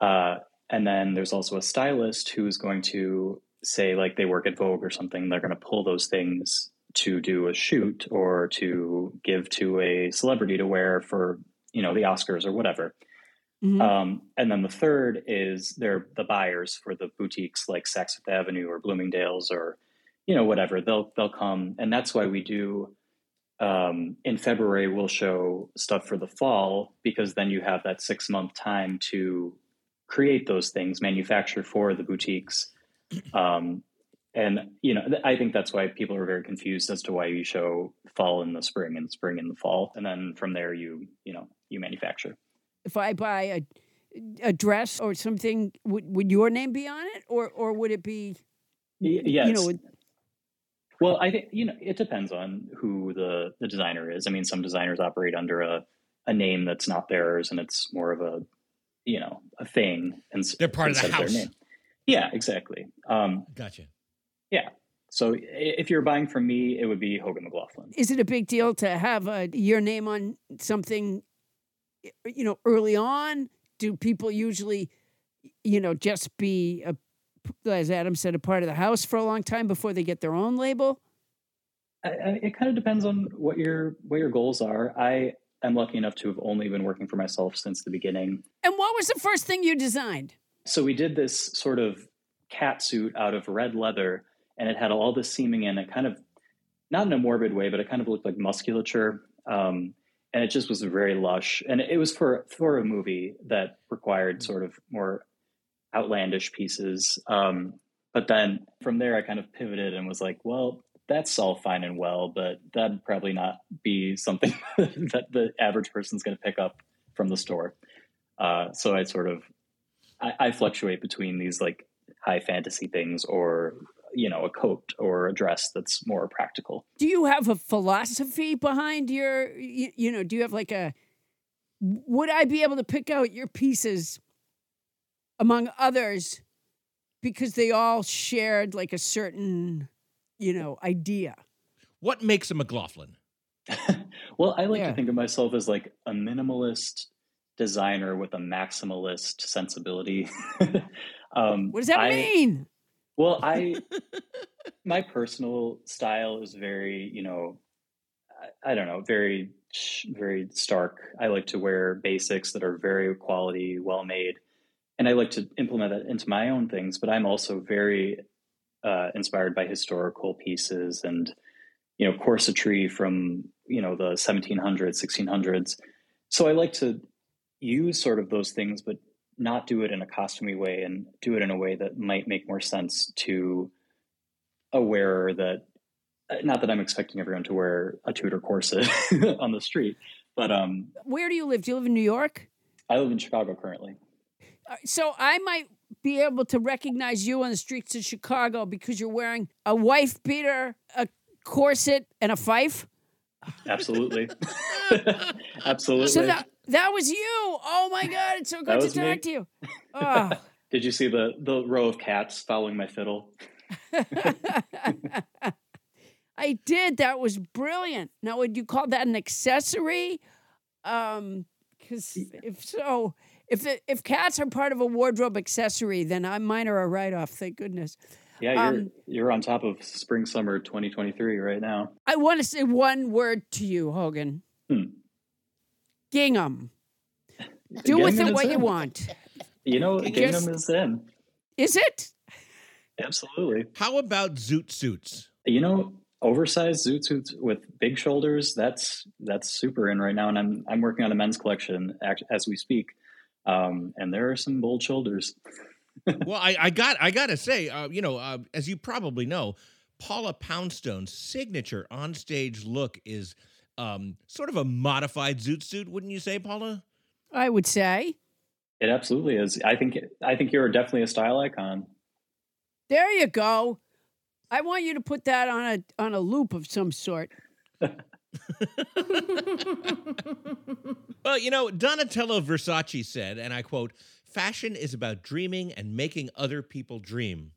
Uh, and then there's also a stylist who is going to say, like, they work at Vogue or something, they're going to pull those things to do a shoot or to give to a celebrity to wear for, you know, the Oscars or whatever. Mm-hmm. Um, and then the third is they're the buyers for the boutiques like Saks Fifth Avenue or Bloomingdale's or, you know, whatever. They'll they'll come, and that's why we do. Um, in February, we'll show stuff for the fall because then you have that six month time to create those things, manufacture for the boutiques. *clears throat* Um, and you know, I think that's why people are very confused as to why you show fall in the spring and spring in the fall, and then from there you you know you manufacture. If I buy a a dress or something, would would your name be on it, or or would it be? yes. You know, well, I think you know it depends on who the the designer is. I mean, some designers operate under a a name that's not theirs, and it's more of a you know a thing and they're part of the house. Of yeah, exactly. Um, gotcha. Yeah. So if you're buying from me, it would be Hogan McLaughlin. Is it a big deal to have a, your name on something? You know, early on, do people usually, you know, just be a, as Adam said, a part of the house for a long time before they get their own label? I, I, it kind of depends on what your what your goals are. I I'm lucky enough to have only been working for myself since the beginning. And what was the first thing you designed? So we did this sort of cat suit out of red leather, and it had all this seaming in it, kind of not in a morbid way, but it kind of looked like musculature. Um, and it just was very lush. And it was for for a movie that required sort of more outlandish pieces. Um, but then from there, I kind of pivoted and was like, well, that's all fine and well, but that'd probably not be something *laughs* that the average person's going to pick up from the store. Uh, so I sort of I, I, fluctuate between these like high fantasy things or you know a coat or a dress that's more practical. Do you have a philosophy behind your you, you know? Do you have like a would I be able to pick out your pieces among others because they all shared like a certain you know, idea. What makes a McLaughlin? *laughs* well, I like yeah. to think of myself as like a minimalist designer with a maximalist sensibility. *laughs* um, what does that I, mean? Well, I *laughs* my personal style is very, you know, I, I don't know, very very stark. I like to wear basics that are very quality, well made, and I like to implement that into my own things. But I'm also very uh, inspired by historical pieces and you know corsetry from you know the 1700s 1600s so i like to use sort of those things, but not do it in a costumey way and do it in a way that might make more sense to a wearer that uh, not that I'm expecting everyone to wear a Tudor corset *laughs* on the street, but um, Where do you live? Do you live in New York? I live in Chicago currently. Uh, So I might be able to recognize you on the streets of Chicago because you're wearing a wife beater, a corset, and a fife. Absolutely, *laughs* absolutely. So that that was you. Oh my God! It's so good to was me. talk to you. Oh. *laughs* Did you see the the row of cats following my fiddle? *laughs* I did. That was brilliant. Now, would you call that an accessory? Um, because if so, if the, if cats are part of a wardrobe accessory, then I mine are a write off. Thank goodness. Yeah, you're Um, you're on top of spring summer 2023 right now. I want to say one word to you, Hogan. Hmm. Gingham. *laughs* Do with it it is what you want. You know, Just- Gingham is in. Is it? Absolutely. How about zoot suits? You know, oversized zoot suits with big shoulders. That's that's super in right now, and I'm I'm working on a men's collection as we speak. Um, and there are some bold shoulders. *laughs* well, I, I got I gotta say, uh, you know, uh, as you probably know, Paula Poundstone's signature onstage look is um, sort of a modified zoot suit, wouldn't you say, Paula? I would say. It absolutely is. I think I think you're definitely a style icon. There you go. I want you to put that on a on a loop of some sort. *laughs* *laughs* Well, you know, Donatella Versace said, and I quote, fashion is about dreaming and making other people dream.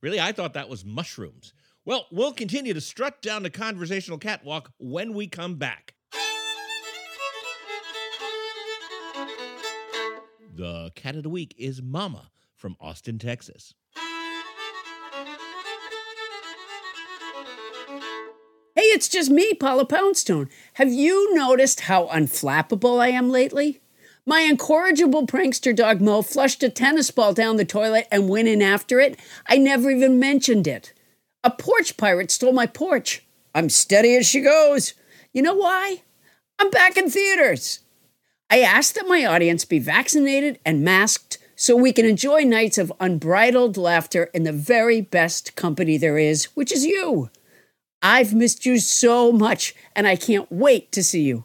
Really, I thought that was mushrooms. Well, we'll continue to strut down the conversational catwalk when we come back. The cat of the week is Mama from Austin, Texas. Hey, it's just me, Paula Poundstone. Have you noticed how unflappable I am lately? My incorrigible prankster dog Mo flushed a tennis ball down the toilet and went in after it. I never even mentioned it. A porch pirate stole my porch. I'm steady as she goes. You know why? I'm back in theaters. I ask that my audience be vaccinated and masked so we can enjoy nights of unbridled laughter in the very best company there is, which is you. I've missed you so much, and I can't wait to see you.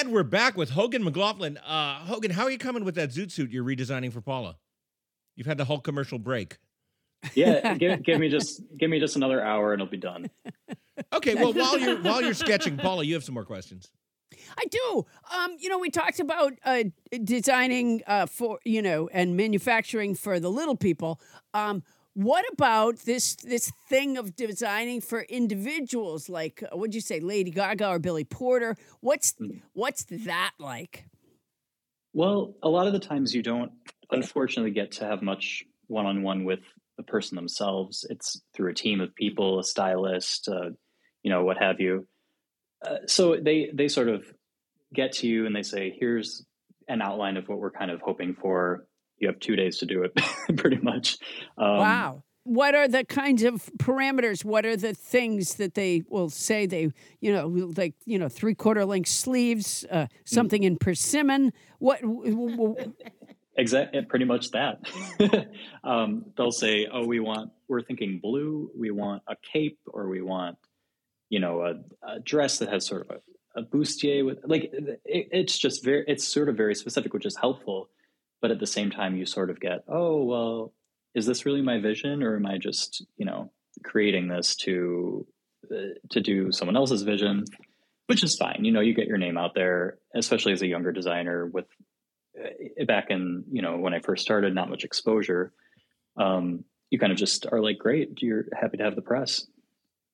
And we're back with Hogan McLaughlin. Uh, Hogan, how are you coming with that zoot suit you're redesigning for Paula? You've had the whole commercial break. Yeah, *laughs* give, give me just give me just another hour and it'll be done. Okay, well while you're while you're sketching, Paula, you have some more questions. I do. Um, you know, we talked about uh, designing uh, for you know and manufacturing for the little people. Um, what about this this thing of designing for individuals like uh, what'd you say, Lady Gaga or Billy Porter? What's what's that like? Well, a lot of the times you don't, unfortunately, get to have much one on one with the person themselves. It's through a team of people, a stylist, uh, you know, what have you. Uh, so they they sort of get to you and they say, "Here's an outline of what we're kind of hoping for." You have two days to do it, *laughs* pretty much. Um, wow. What are the kinds of parameters? What are the things that they will say they, you know, like, you know, three quarter length sleeves, uh, something in persimmon? What? w- w- w- Exactly, pretty much that. *laughs* um, they'll say, "Oh, we want, we're thinking blue. We want a cape, or we want, you know, a, a dress that has sort of a, a bustier with, like, it, it's just very, it's sort of very specific, which is helpful. But at the same time, you sort of get, oh, well, is this really my vision, or am I just, you know, creating this to uh, to do someone else's vision?" Which is fine. You know, you get your name out there, especially as a younger designer with uh, back in you know when I first started, not much exposure. um, you kind of just are like, great, you're happy to have the press.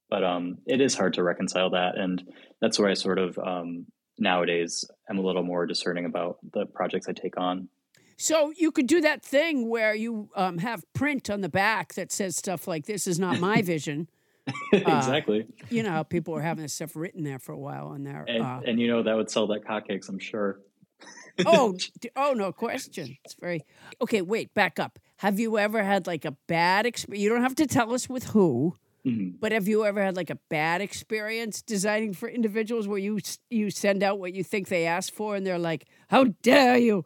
But um, it is hard to reconcile that, and that's where I sort of um, nowadays am a little more discerning about the projects I take on. So you could do that thing where you um, have print on the back that says stuff like "This is not my *laughs* vision." *laughs* exactly. Uh, you know, people were having this stuff written there for a while on there. And, uh, and you know that would sell like hotcakes, I'm sure. *laughs* oh, oh, no question. It's very okay. Wait, back up. Have you ever had like a bad experience? You don't have to tell us with who, Mhm. but have you ever had like a bad experience designing for individuals where you you send out what you think they asked for and they're like, "How dare you?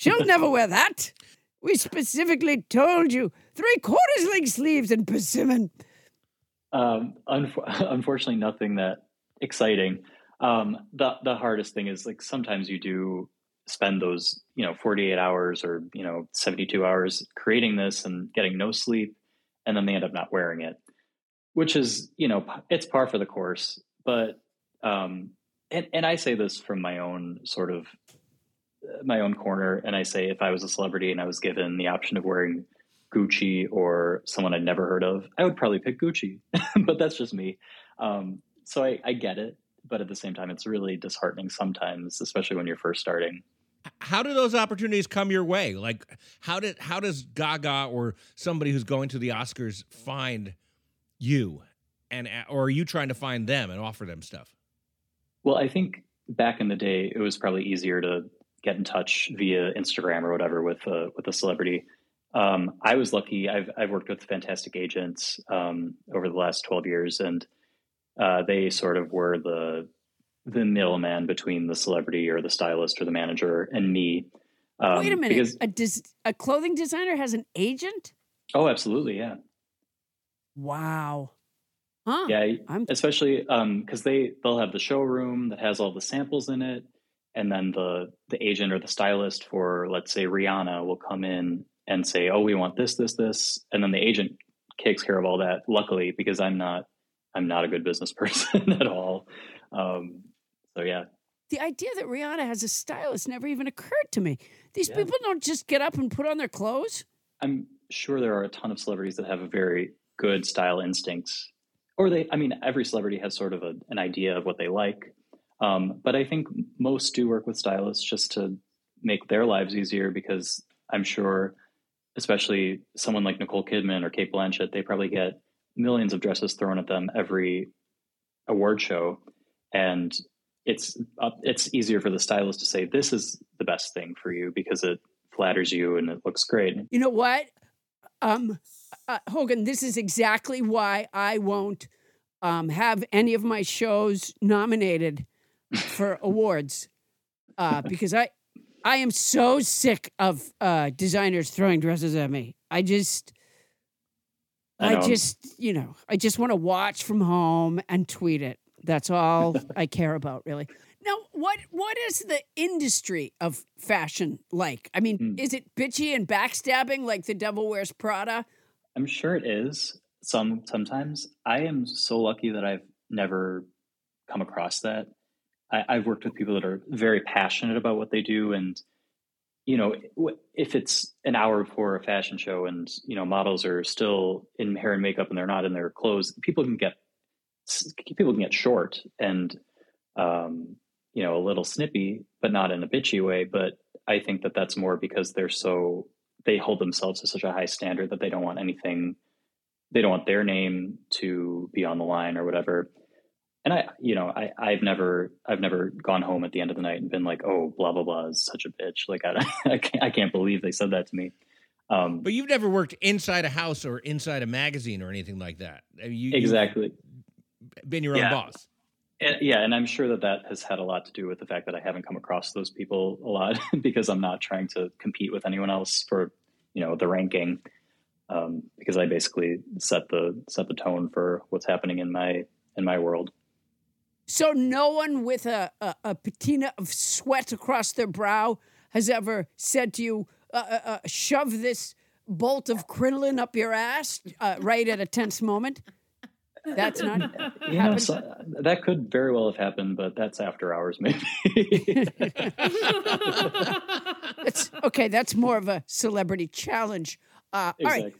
She'll never wear that. We specifically told you three quarters length sleeves and persimmon." Um, unf- *laughs* unfortunately, nothing that exciting. Um, the the hardest thing is like sometimes you do spend those you know 48 hours or you know 72 hours creating this and getting no sleep, and then they end up not wearing it, which is you know it's par for the course. But um, and and I say this from my own sort of my own corner, and I say if I was a celebrity and I was given the option of wearing Gucci or someone I'd never heard of, I would probably pick Gucci. *laughs* but that's just me. Um, so I, I get it, but at the same time, it's really disheartening sometimes, especially when you're first starting. How do those opportunities come your way? Like, how did how does Gaga or somebody who's going to the Oscars find you, and or are you trying to find them and offer them stuff? Well, I think back in the day, it was probably easier to get in touch via Instagram or whatever with a, with a celebrity. Um, I was lucky. I've I've worked with fantastic agents um, over the last twelve years, and uh, they sort of were the the middleman between the celebrity or the stylist or the manager and me. Um, Wait a minute. Because, a, des- a clothing designer has an agent? oh, absolutely, yeah. Wow. Huh. Yeah, I'm especially because they they'll have the showroom that has all the samples in it, and then the the agent or the stylist for let's say Rihanna will come in and say, "Oh, we want this, this, this," and then the agent takes care of all that. Luckily, because I'm not I'm not a good business *laughs* person at all. Um, so yeah, the idea that Rihanna has a stylist never even occurred to me. These Yeah. people don't just get up and put on their clothes. I'm sure there are a ton of celebrities that have a very good style instincts, or they. I mean, every celebrity has sort of a, an idea of what they like, um, but I think most do work with stylists just to make their lives easier because I'm sure, especially someone like Nicole Kidman or Cate Blanchett, they probably get millions of dresses thrown at them every award show, and it's uh, it's easier for the stylist to say this is the best thing for you because it flatters you and it looks great. You know what? Um, uh, Hogan, this is exactly why I won't um, have any of my shows nominated for awards uh, because I I am so sick of uh, designers throwing dresses at me. I just. I I, just, you know, I just want to watch from home and tweet it. That's all *laughs* I care about, really. Now, what what is the industry of fashion like? I mean, Hmm. is it bitchy and backstabbing like the Devil Wears Prada? I'm sure it is some sometimes. I am so lucky that I've never come across that. I, I've worked with people that are very passionate about what they do, and you know, if it's an hour before a fashion show and you know models are still in hair and makeup and they're not in their clothes, people can get people can get short and um, you know a little snippy, but not in a bitchy way. But I think that that's more because they're so they hold themselves to such a high standard that they don't want anything they don't want their name to be on the line or whatever and i you know i i've never i've never gone home at the end of the night and been like oh blah blah blah is such a bitch like i *laughs* i can't, I can't believe they said that to me um But you've never worked inside a house or inside a magazine or anything like that. I mean, You, exactly been your own Yeah. boss. And- yeah and i'm sure that that has had a lot to do with the fact that i haven't come across those people a lot *laughs* because i'm not trying to compete with anyone else for you know the ranking um, because i basically set the set the tone for what's happening in my in my world So no one with a, a, a patina of sweat across their brow has ever said to you, uh, uh, uh, "Shove this bolt of crinoline up your ass," uh, right at a tense moment. That's not. *laughs* you know so, that could very well have happened but that's after hours maybe *laughs* That's okay. That's more of a celebrity challenge. Uh, All right.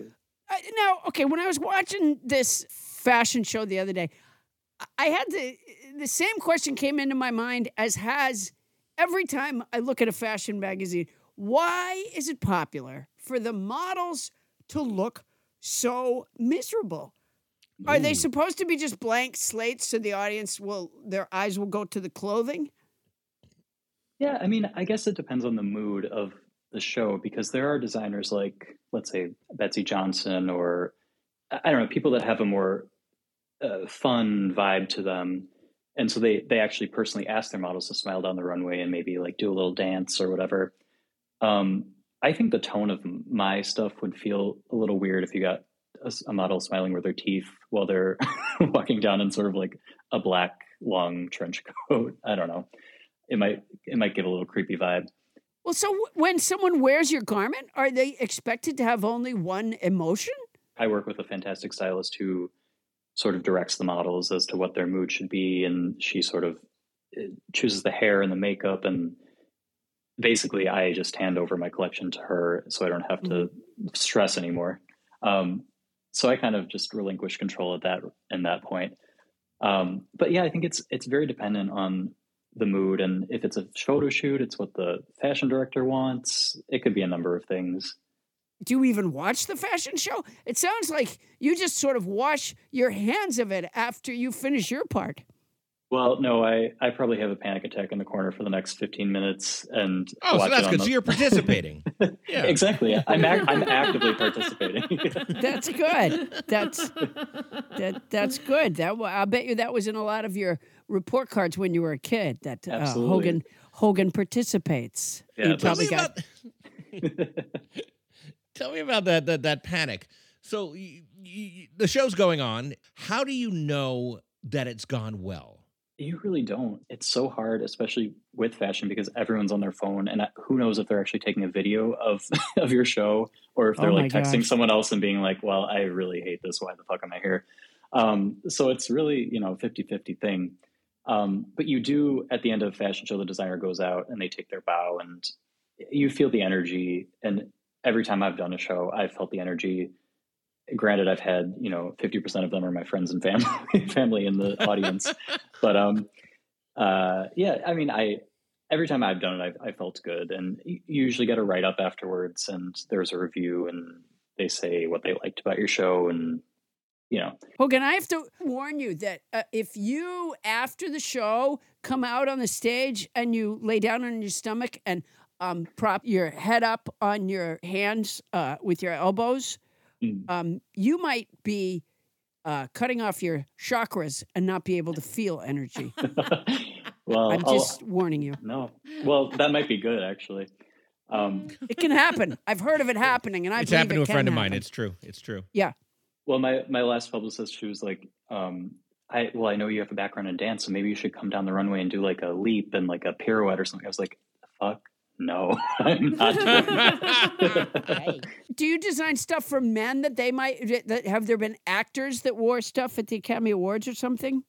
Uh, now, okay, when I was watching this fashion show the other day, I- I had the the same question came into my mind as has every time I look at a fashion magazine. Why is it popular for the models to look so miserable? Are they supposed to be just blank slates so the audience will their eyes will go to the clothing? Yeah, I mean, I guess it depends on the mood of the show because there are designers like, let's say, Betsey Johnson, or I I don't know, people that have a more uh, fun vibe to them, and so they they actually personally ask their models to smile down the runway and maybe like do a little dance or whatever. Um, I think the tone of my stuff would feel a little weird if you got a model smiling with their teeth while they're *laughs* walking down in sort of like a black long trench *laughs* coat. I don't know. It might it might give a little creepy vibe. Well, so w- when someone wears your garment, are they expected to have only one emotion? I work with a fantastic stylist who sort of directs the models as to what their mood should be, and she sort of uh, chooses the hair and the makeup, and basically, I just hand over my collection to her, so I don't have to stress anymore. Um, so I kind of just relinquish control at that in that point. Um, but yeah, I think it's it's very dependent on the mood, and if it's a photo shoot, it's what the fashion director wants. It could be a number of things. Do you even watch the fashion show? It sounds like you just sort of wash your hands of it after you finish your part. Well, no, I, I probably have a panic attack in the corner for the next 15 minutes and Oh, so watch that's it good. the- So you're participating. *laughs* Yeah. exactly. *laughs* I'm ac- I'm actively participating. *laughs* That's good. That's that that's good. That wa- I bet you that was in a lot of your report cards when you were a kid. That uh, Hogan Hogan participates. Yeah, you probably got about- Tell me about that that that panic. So y y the show's going on. How do you know that it's gone well? you really don't. It's so hard, especially with fashion, because everyone's on their phone, and who knows if they're actually taking a video of *laughs* of your show or if they're Oh like texting gosh. someone else and being like, "Well, I really hate this. Why the fuck am I here?" Um, so it's really you know 50-50 thing. Um, but you do at the end of a fashion show, the designer goes out and they take their bow, and you feel the energy. And every time I've done a show, I've felt the energy. Granted, I've had you know fifty percent of them are my friends and family *laughs* family in the audience, *laughs* but um, uh, yeah, I mean, I every time I've done it, I've, I felt good, and you usually get a write up afterwards, and there's a review, and they say what they liked about your show, and you know, Hogan, I have to warn you that uh, if you, after the show, come out on the stage and you lay down on your stomach and um, prop your head up on your hands uh, with your elbows, Mm. um, you might be uh, cutting off your chakras and not be able to feel energy. *laughs* well, I'm I'll- just warning you. no, well, that might be good actually. Um, It can happen. I've heard of it happening, and I it's believe happened to it a can friend of mine. It's true. It's true. Yeah. Well, my my last publicist, she was like, um, I well, I know you have a background in dance, so maybe you should come down the runway and do like a leap and like a pirouette or something. I was like, fuck, no, *laughs* I'm not *laughs* doing that. Do you design stuff for men that they might? That have there been actors that wore stuff at the Academy Awards or something?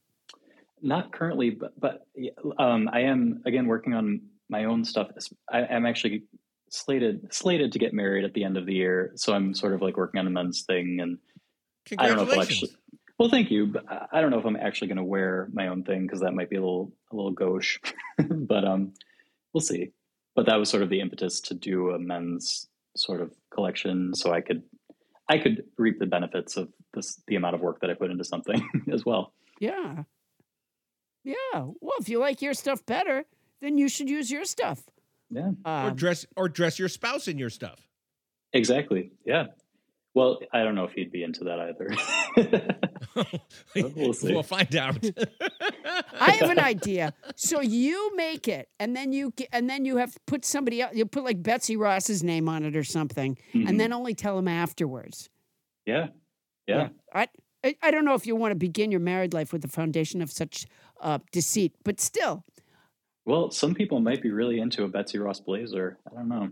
Not currently, but but um, I am again working on my own stuff. I, I'm actually slated slated to get married at the end of the year, so I'm sort of like working on a men's thing, and I don't know if I'll Congratulations. actually. Well, thank you, but I- I don't know if I'm actually going to wear my own thing because that might be a little a little gauche, *laughs* but um, we'll see. But that was sort of the impetus to do a men's sort of collection, so I could I could reap the benefits of this the amount of work that I put into something *laughs* as well. Yeah. Yeah. Well, if you like your stuff better, then you should use your stuff. Yeah. or Um, dress or dress your spouse in your stuff. Exactly. Yeah. Well, I don't know if he'd be into that either. *laughs* *laughs* We'll see. We'll find out. I have an *laughs* idea. So you make it, and then you ge- and then you have to put somebody else. You put like Betsy Ross's name on it or something, Mhm. and then only tell them afterwards. yeah. Yeah. I, I I don't know if you want to begin your married life with the foundation of such uh, deceit, but still, Well, some people might be really into a Betsy Ross blazer. I don't know.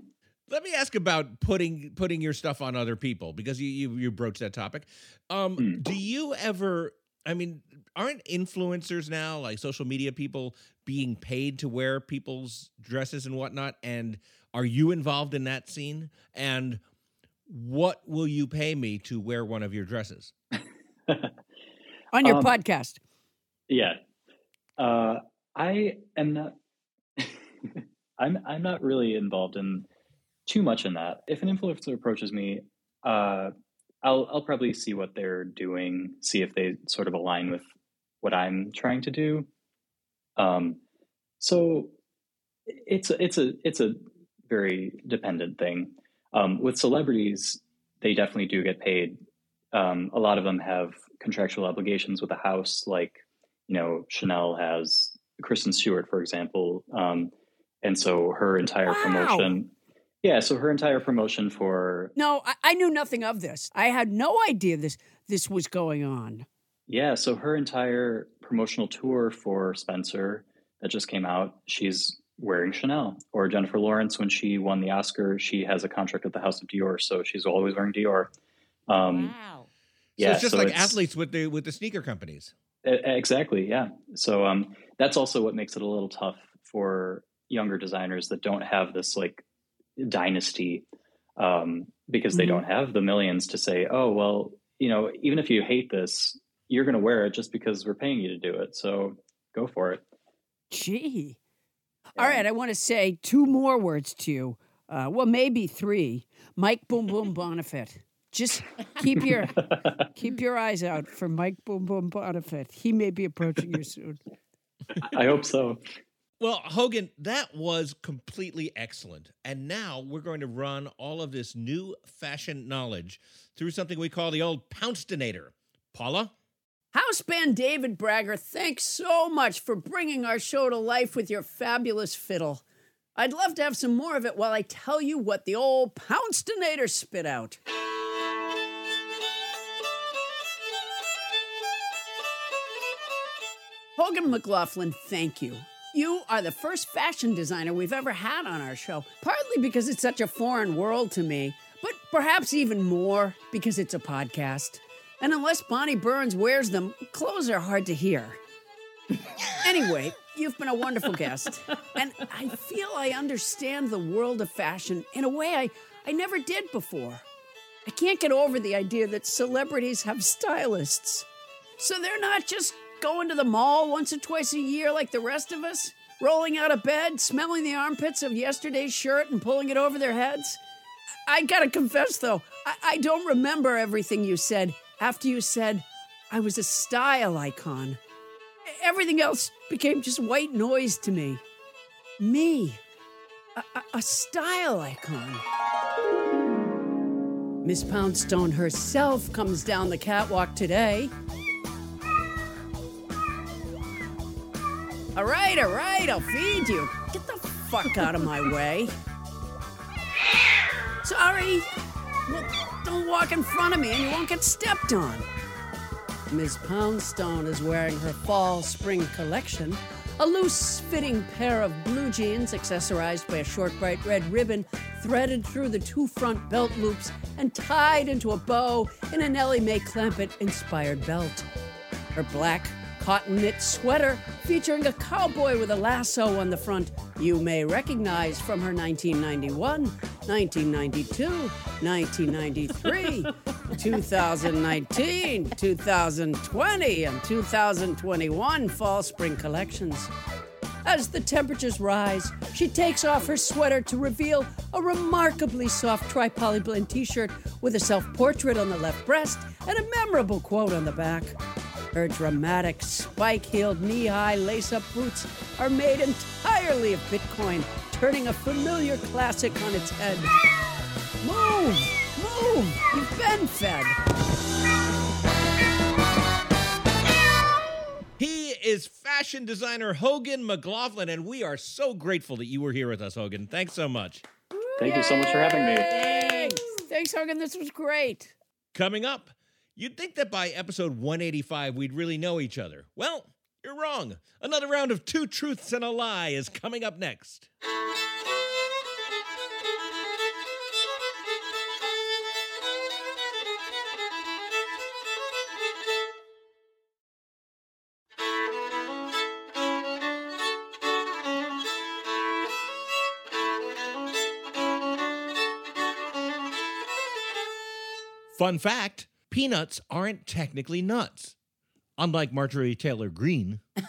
Let me ask about putting putting your stuff on other people because you you, you broached that topic. Um, Hmm. Do you ever? I mean, aren't influencers now like social media people being paid to wear people's dresses and whatnot? And are you involved in that scene? And what will you pay me to wear one of your dresses? *laughs* On your Um, podcast. Yeah. Uh, I am not. *laughs* I'm I'm not really involved in too much in that. If an influencer approaches me, uh, I'll I'll probably see what they're doing, see if they sort of align with what I'm trying to do. Um, so it's a, it's a it's a very dependent thing. Um, with celebrities, they definitely do get paid. Um, a lot of them have contractual obligations with the house, like you know Chanel has Kristen Stewart, for example, um, and so her entire Wow. promotion. Yeah, so her entire promotion for No, I, I knew nothing of this. I had no idea this this was going on. Yeah, so her entire promotional tour for Spencer that just came out, she's wearing Chanel. Or Jennifer Lawrence, when she won the Oscar, she has a contract with the House of Dior, so she's always wearing Dior. Um, wow. yeah, so it's just so like it's- athletes with the with the sneaker companies. Exactly, yeah. So um, that's also what makes it a little tough for younger designers that don't have this like dynasty um, because they Mhm. don't have the millions to say, oh, well, you know, even if you hate this, you're going to wear it just because we're paying you to do it. So go for it. Gee. All right, I want to say two more words to you. Uh, well, maybe three. Mike Boom Boom *laughs* Bonifit. Just keep your keep your eyes out for Mike Boom Boom Bonifit. He may be approaching you soon. I hope so. Well, Hogan, that was completely excellent. And now we're going to run all of this new fashion knowledge through something we call the old Pouncedonator. Paula? House band David Bragger, thanks so much for bringing our show to life with your fabulous fiddle. I'd love to have some more of it while I tell you what the old Pouncedonator spit out. Hogan McLaughlin, thank you. You are the first fashion designer we've ever had on our show, partly because it's such a foreign world to me, but perhaps even more because it's a podcast. And unless Bonnie Burns wears them, clothes are hard to hear. anyway, you've been a wonderful guest, and I feel I understand the world of fashion in a way I, I never did before. I can't get over the idea that celebrities have stylists. So they're not just going to the mall once or twice a year like the rest of us, rolling out of bed, smelling the armpits of yesterday's shirt and pulling it over their heads. I gotta confess though, I, I don't remember everything you said after you said I was a style icon. Everything else became just white noise to me. Me, a, a- a style icon. Miss Poundstone herself comes down the catwalk today. All right, all right, I'll feed you. Get the fuck out of my way. Sorry. Well, don't walk in front of me and you won't get stepped on. Ms. Poundstone is wearing her fall spring collection a loose fitting pair of blue jeans accessorized by a short bright red ribbon threaded through the two front belt loops and tied into a bow in an Ellie Mae Clampett inspired belt. Her black cotton knit sweater featuring a cowboy with a lasso on the front you may recognize from her 1991, 1992, 1993, *laughs* 2019, 2020, and 2021 fall spring collections. As the temperatures rise, she takes off her sweater to reveal a remarkably soft tri-poly blend t-shirt with a self-portrait on the left breast and a memorable quote on the back. Her dramatic spike-heeled knee-high lace-up boots are made entirely of Bitcoin, turning a familiar classic on its head. Move! Move! You've been fed! He is fashion designer Hogan McLaughlin, and we are so grateful that you were here with us, Hogan. Thanks so much. Thank you so much for having me. Thanks! Thanks, Hogan. This was great. Coming up, you'd think that by episode 185 we'd really know each other. Well, you're wrong. Another round of Two Truths and a Lie is coming up next. Fun fact peanuts aren't technically nuts. Unlike Marjorie Taylor Greene. *laughs*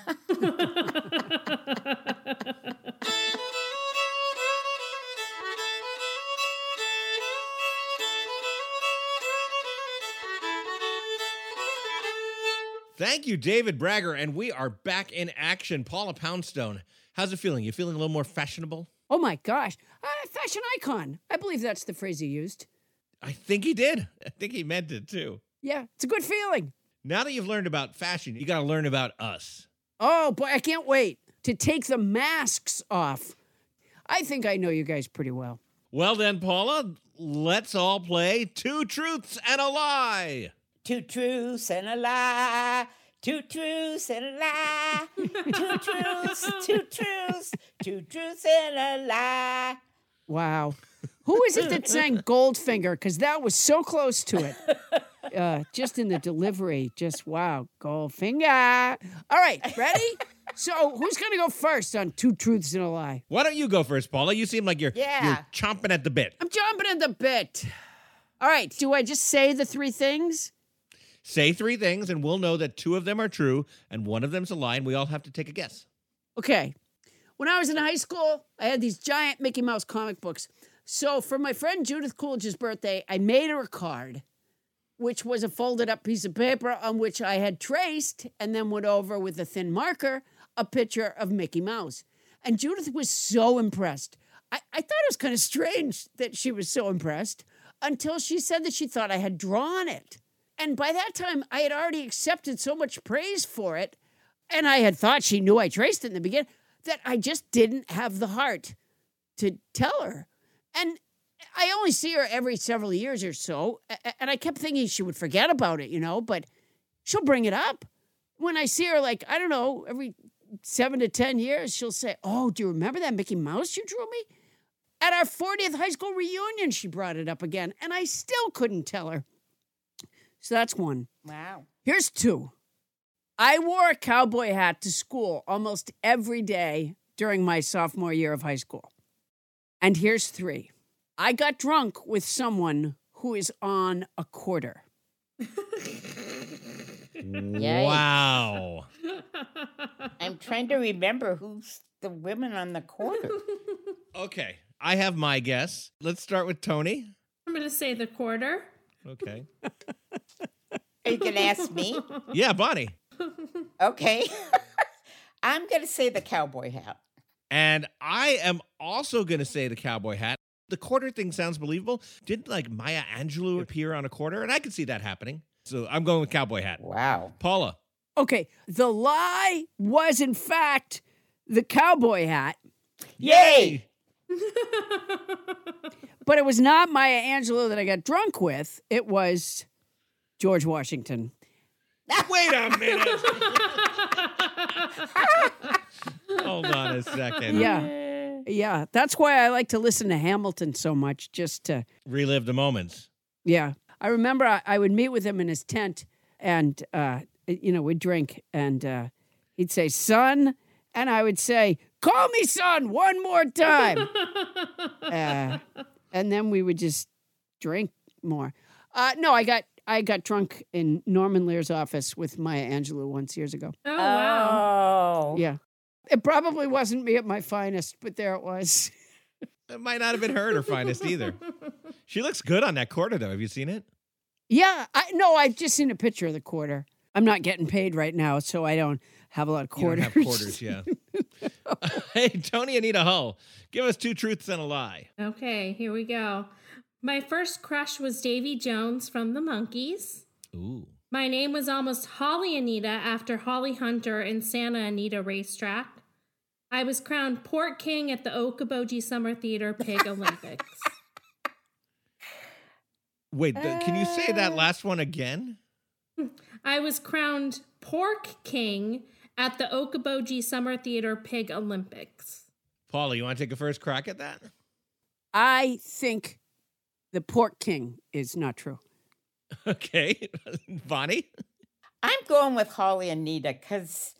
Thank you, David Bragger. And we are back in action. Paula Poundstone, how's it feeling? You feeling a little more fashionable? Oh my gosh. Uh, fashion icon. I believe that's the phrase you used. I think he did. I think he meant it too. Yeah, it's a good feeling. Now that you've learned about fashion, you got to learn about us. Oh, boy, I can't wait to take the masks off. I think I know you guys pretty well. Well, then, Paula, let's all play Two Truths and a Lie. Two truths and a lie. Two truths and a lie. *laughs* Two truths, two truths, two truths and a lie. Wow. Who is it that sang Goldfinger? Because that was so close to it. Uh, just in the delivery, just wow, Goldfinger. All right, ready? So, who's going to go first on Two Truths and a Lie? Why don't you go first, Paula? You seem like you're, Yeah. you're chomping at the bit. I'm jumping at the bit. All right, do I just say the three things? Say three things, and we'll know that two of them are true and one of them's a lie, and we all have to take a guess. Okay. When I was in high school, I had these giant Mickey Mouse comic books. So for my friend Judith Coolidge's birthday, I made her a card, which was a folded up piece of paper on which I had traced and then went over with a thin marker a picture of Mickey Mouse. And Judith was so impressed. I, I thought it was kind of strange that she was so impressed until she said that she thought I had drawn it. And by that time, I had already accepted so much praise for it and I had thought she knew I traced it in the beginning, that I just didn't have the heart to tell her. And I only see her every several years or so, and I kept thinking she would forget about it, you know, but she'll bring it up. When I see her, like, I don't know, every seven to 10 years, she'll say, Oh, do you remember that Mickey Mouse you drew me? At our 40th high school reunion, she brought it up again, and I still couldn't tell her. So that's one. Wow. Here's two. I wore a cowboy hat to school almost every day during my sophomore year of high school. And here's three. I got drunk with someone who is on a quarter. Wow. *laughs* I'm trying to remember who's the women on the quarter. *laughs* Okay, I have my guess. Let's start with Toni. I'm going to say the quarter. Okay. Are you going to ask me? Yeah, Bonnie. Okay. *laughs* I'm going to say the cowboy hat. And I am also going to say the cowboy hat. The quarter thing sounds believable. Didn't like Maya Angelou appear on a quarter? And I could see that happening. So I'm going with cowboy hat. Wow. Paula. Okay, the lie was, in fact, the cowboy hat, Yay! *laughs* but it was not Maya Angelou that I got drunk with. It was George Washington. Wait a minute. *laughs* Hold on a second. Yeah. Yeah. That's why I like to listen to Hamilton so much, just to Relive the moments. Yeah. I remember I, I would meet with him in his tent and, uh, you know, we'd drink and uh, he'd say, son. And I would say, call me son one more time. *laughs* uh, and then we would just drink more. Uh, no, I got I got drunk in Norman Lear's office with Maya Angelou once years ago. Oh, wow. Oh. Yeah. It probably wasn't me at my finest, but there it was. It might not have been her at her finest either. *laughs* She looks good on that quarter, though. Have you seen it? Yeah, I no, I've just seen a picture of the quarter. I'm not getting paid right now, so I don't have a lot of You don't quarters. have quarters, yeah. *laughs* *laughs* hey, Toni Anita Hull, give us two truths and a lie. Okay, here we go. My first crush was Davy Jones from the Monkees. Ooh. My name was almost Holly Anita after Holly Hunter and Santa Anita Racetrack. I was crowned Port King at the Okoboji Summer Theater Pig *laughs* Olympics. Wait, th- can you say that uh, last one again? I was crowned Pork King at the Okoboji Summer Theater Pig Olympics. Paula, you want to take a first crack at that? I think the Pork King is not true. Okay. *laughs* Bonnie? I'm going with Holly Anita because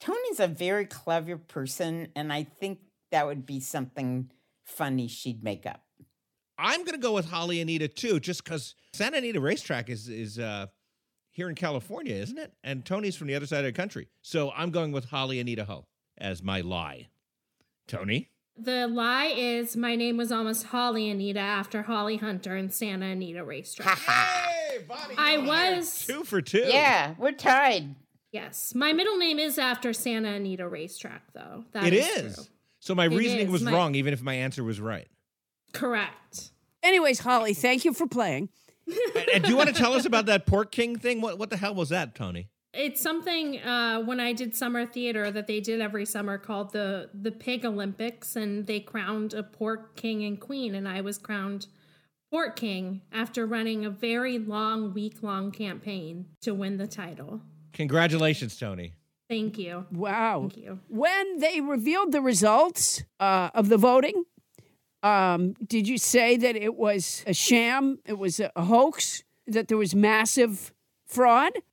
Toni's a very clever person, and I think that would be something funny she'd make up. I'm going to go with Holly and Anita too, just because Santa Anita Racetrack is is uh, here in California, isn't it? And Toni's from the other side of the country, so I'm going with Holly and Anita Ho as my lie. Toni, The lie is my name was almost Holly Anita after Holly Hunter and Santa Anita racetrack. hey, Bonnie, I was two for two. Yeah, we're tied. yes. My middle name is after Santa Anita racetrack though. That it is is. true. So my It reasoning is. was My- wrong, even if my answer was right. Correct. Anyways, Holly, thank you for playing. and, and do you want to tell us about that Pork King thing? What what the hell was that, Toni? It's something uh, when I did summer theater that they did every summer called the the Pig Olympics, and they crowned a pork king and queen, and I was crowned pork king after running a very long week long campaign to win the title. Congratulations, Toni. Thank you. Wow. Thank you. When they revealed the results uh, of the voting, um, did you say that it was a sham? It was a, a hoax? That there was massive fraud? *laughs*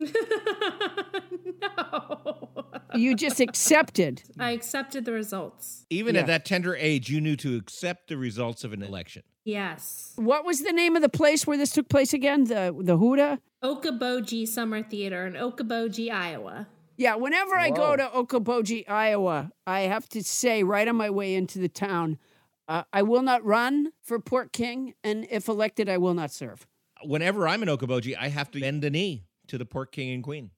no. You just accepted. I accepted the results. Even Yeah. at that tender age, you knew to accept the results of an election. Yes. What was the name of the place where this took place again? The the Huda? Okoboji Summer Theater in Okoboji, Iowa. Yeah, whenever I go to Okoboji, Iowa, I have to say right on my way into the town, uh, I will not run for Port King, and if elected, I will not serve. Whenever I'm in Okoboji, I have to bend a knee to the Pork King and Queen.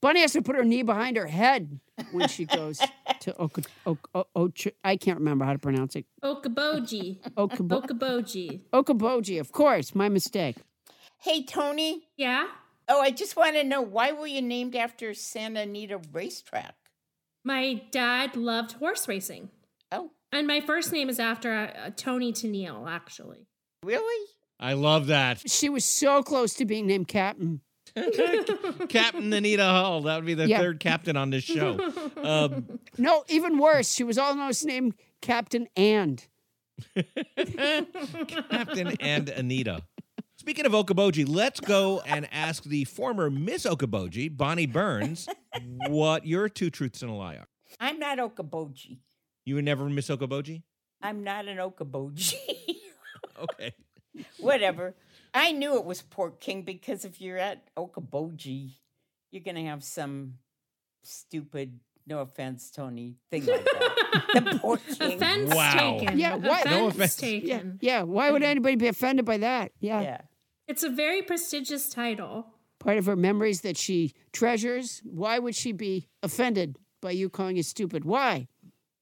Bunny has to put her knee behind her head when she goes *laughs* to Oko. Oko, Ocho- I can't remember how to pronounce it. Okoboji. Okobo- Okoboji. Okoboji, of course, my mistake. Hey, Toni. Yeah? Oh, I just want to know why were you named after Santa Anita Racetrack? My dad loved horse racing. Oh, And my first name is after uh, Toni Tennille, actually. really? I love that. She was so close to being named Captain. *laughs* Captain Anita Hull. That would be the Yeah. third captain on this show. Um, *laughs* No, even worse, she was almost named Captain and. *laughs* Captain and Anita. Speaking of Okoboji, let's go and ask the former Miss Okoboji, Bonnie Burns, what your two truths and a lie are. I'm not Okoboji. You were never Miss Okoboji? I'm not an Okoboji. Okay. Whatever. I knew it was Pork King because if you're at Okoboji, you're going to have some stupid, no offense, Toni, thing like that. *laughs* the Pork King. Offense Wow. taken. Yeah, what? Offense No offense. taken. Yeah, yeah. Why would anybody be offended by that? Yeah. Yeah. It's a very prestigious title. Part of her memories that she treasures. Why would she be offended by you calling you stupid? Why?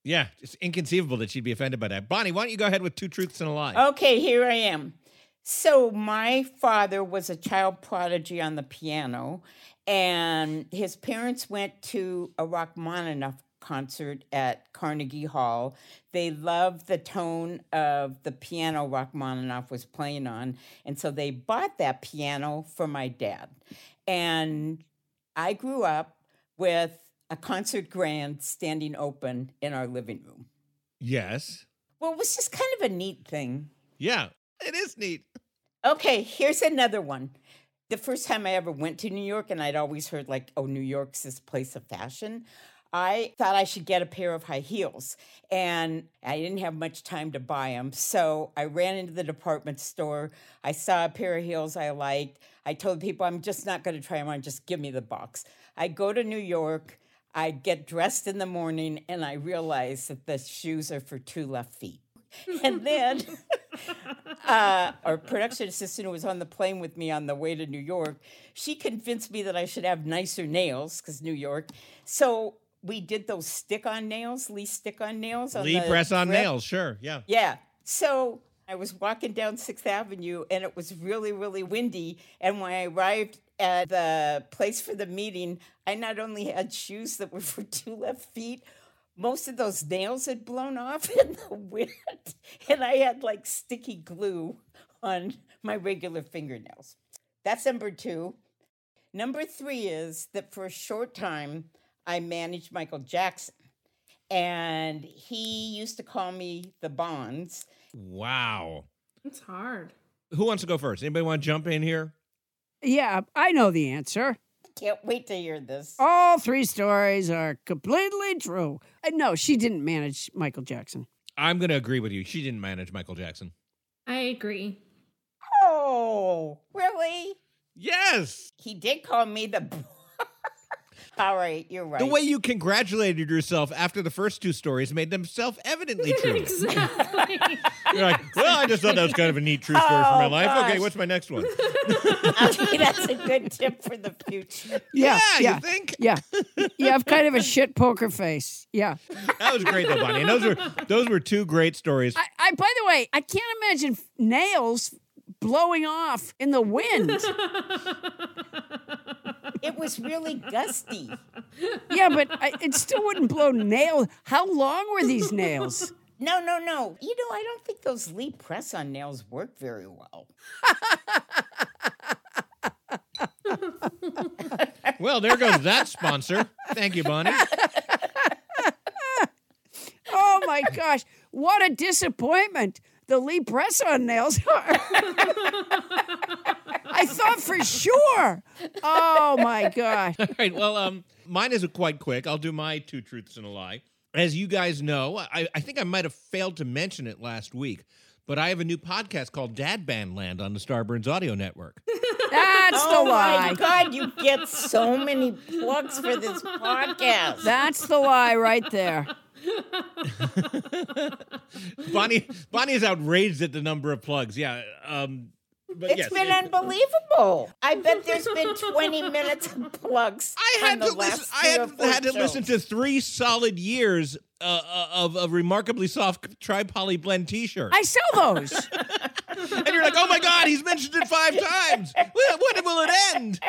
Yeah, it's inconceivable that she'd be offended by that. Bonnie, why don't you go ahead with two truths and a lie? Okay, here I am. So, my father was a child prodigy on the piano, and his parents went to a Rachmaninoff concert at Carnegie Hall. They loved the tone of the piano Rachmaninoff was playing on, and so they bought that piano for my dad. And I grew up with a concert grand standing open in our living room. Yes. Well, it was just kind of a neat thing. Yeah, it is neat. Okay, here's another one. The first time I ever went to New York, and I'd always heard, like, oh, New York's this place of fashion. I thought I should get a pair of high heels, and I didn't have much time to buy them. So I ran into the department store. I saw a pair of heels I liked. I told people, I'm just not going to try them on, just give me the box. I go to New York. I get dressed in the morning, and I realize that the shoes are for two left feet. And then *laughs* uh, our production assistant who was on the plane with me on the way to New York, she convinced me that I should have nicer nails because New York. So we did those stick-on nails, Lee stick-on nails. On Lee the press on grip. nails, sure. Yeah. Yeah. So I was walking down Sixth Avenue and it was really, really windy. And when I arrived at the place for the meeting, I not only had shoes that were for two left feet, most of those nails had blown off *laughs* in the wind. And I had like sticky glue on my regular fingernails. That's number two. Number three is that for a short time, I managed Michael Jackson. And he used to call me the Bonds. Wow. It's hard. Who wants to go first? Anybody want to jump in here? Yeah, I know the answer. Can't wait to hear this. All three stories are completely true. Uh, no, she didn't manage Michael Jackson. I'm going to agree with you. She didn't manage Michael Jackson. I agree. Oh, really? Yes. He did call me the. *laughs* All right, you're right. The way you congratulated yourself after the first two stories made them self evidently *laughs* true. exactly. You're like, *laughs* well, I just thought that was kind of a neat true story for my Oh, life. Okay, what's my next one? *laughs* Okay, that's a good tip for the future. Yeah, Yeah, you think? yeah. *laughs* You have kind of a shit poker face. Yeah. That was great though, Bonnie. And those were those were two great stories. I, I by the way, I can't imagine f- nails blowing off in the wind. It was really gusty. yeah, but I, it still wouldn't blow nail. How long were these nails? No, no, no. You know, I don't think those Lee press on nails work very well. Well, there goes that sponsor. Thank you, Bonnie. Oh my gosh, what a disappointment! The Lee press on nails *laughs* are. I thought for sure. Oh my gosh. All right. Well, um, mine is quite quick. I'll do my two truths and a lie. As you guys know, I, I think I might have failed to mention it last week, but I have a new podcast called Dad Band Land on the Starburns Audio Network. *laughs* That's oh the lie. my God, you get so many plugs for this podcast. That's the lie right there. *laughs* Bonnie, Bonnie is outraged at the number of plugs. Yeah. Um, but It's yes, been it- unbelievable. I *laughs* bet there's been 20 minutes of plugs. *laughs* I had to listen. I had, had to listen to three solid years uh, uh, of of remarkably soft tri poly blend T-shirts. I sell those. *laughs* and you're like, oh my god, he's mentioned it five times. When, when will it end?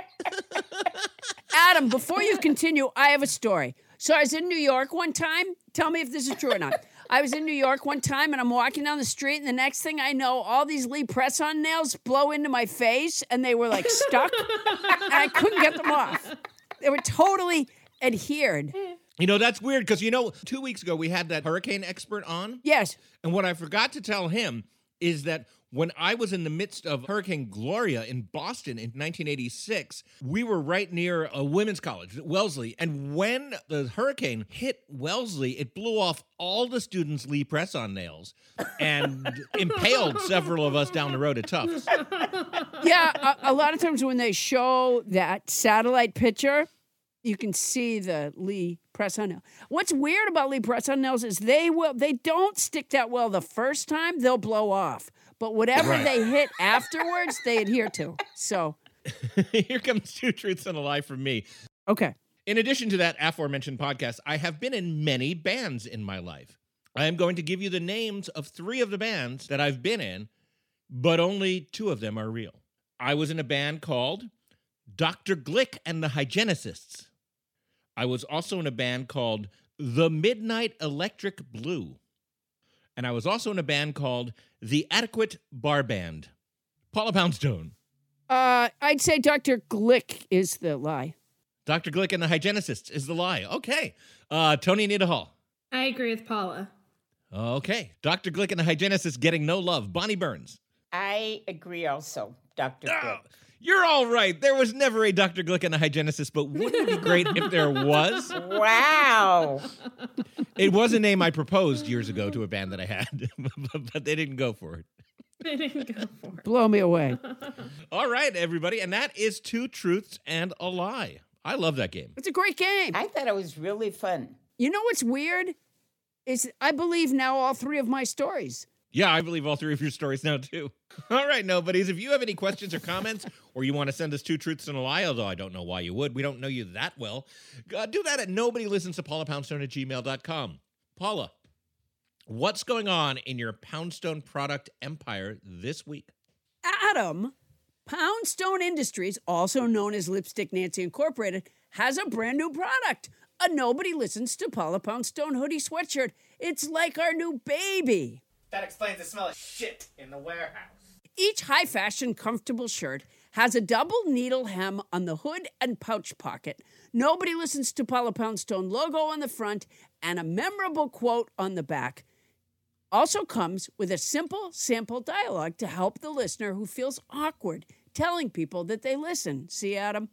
Adam, before you continue, I have a story. So I was in New York one time. Tell me if this is true or not. I was in New York one time and I'm walking down the street, and the next thing I know, all these Lee press on nails blow into my face and they were like stuck, and I couldn't get them off. They were totally adhered. You know that's weird because you know two weeks ago we had that hurricane expert on, Yes. and what I forgot to tell him is that when I was in the midst of Hurricane Gloria in Boston in 1986, we were right near a women's college, Wellesley. And when the hurricane hit Wellesley, it blew off all the students' Lee press on nails and *laughs* impaled several of us down the road at Tufts. Yeah, a, a lot of times when they show that satellite picture, you can see the Lee press on nail. What's weird about Lee press on nails is they will they don't stick that well the first time, they'll blow off. But whatever Right. they hit afterwards, they adhere to. So, *laughs* Here comes two truths and a lie from me. okay. In addition to that aforementioned podcast, I have been in many bands in my life. I am going to give you the names of three of the bands that I've been in, but only two of them are real. I was in a band called Dr. Glick and the Hygienists. I was also in a band called The Midnight Electric Blue. And I was also in a band called The Adequate Bar Band. Paula Poundstone. Uh, I'd say Dr. Glick is the lie. Dr. Glick and the Hygienists is the lie. Okay. Uh, Toni Anita Hall. I agree with Paula. Okay. Dr. Glick and the Hygienists getting no love. Bonnie Burns. I agree also, Dr. Ah, Glick. You're all right. There was never a Dr. Glick and the hygienist, but wouldn't it be great if there was? Wow. It was a name I proposed years ago to a band that I had, *laughs* but they didn't go for it. They didn't go for it. Blow me away. *laughs* All right, everybody. And that is two truths and a lie. I love that game. It's a great game. I thought it was really fun. You know what's weird? Is I believe now all three of my stories. Yeah, I believe all three of your stories now, too. *laughs* All right, nobodies. If you have any questions or comments, or you want to send us two truths and a lie, although I don't know why you would, we don't know you that well, uh, do that at nobody listens to Paula Poundstone at gmail.com. Paula, what's going on in your Poundstone product empire this week? Adam, Poundstone Industries, also known as Lipstick Nancy Incorporated, has a brand new product. A Nobody Listens to Paula Poundstone hoodie sweatshirt. It's like our new baby. That explains the smell of shit in the warehouse. Each high fashion, comfortable shirt has a double needle hem on the hood and pouch pocket. Nobody listens to Paula Poundstone logo on the front and a memorable quote on the back. Also comes with a simple sample dialogue to help the listener who feels awkward telling people that they listen. See, Adam?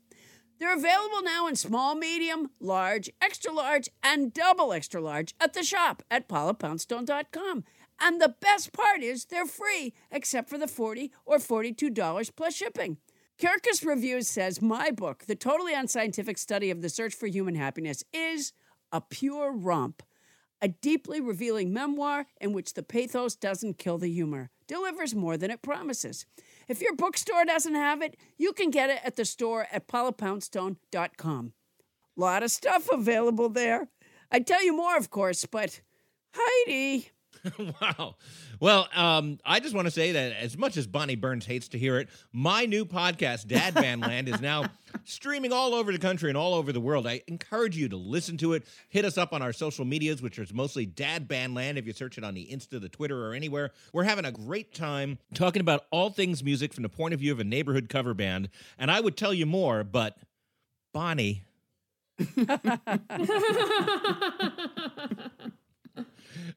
They're available now in small, medium, large, extra large, and double extra large at the shop at paulapoundstone.com. And the best part is they're free, except for the 40 or $42 plus shipping. Kirkus Reviews says my book, The Totally Unscientific Study of the Search for Human Happiness, is a pure romp. A deeply revealing memoir in which the pathos doesn't kill the humor, delivers more than it promises. If your bookstore doesn't have it, you can get it at the store at paulapoundstone.com. Lot of stuff available there. I'd tell you more, of course, but Heidi. *laughs* wow. Well, um, I just want to say that as much as Bonnie Burns hates to hear it, my new podcast, Dad Bandland, is now *laughs* streaming all over the country and all over the world. I encourage you to listen to it. Hit us up on our social medias, which is mostly Dad Bandland. If you search it on the Insta, the Twitter, or anywhere, we're having a great time talking about all things music from the point of view of a neighborhood cover band. And I would tell you more, but Bonnie. *laughs*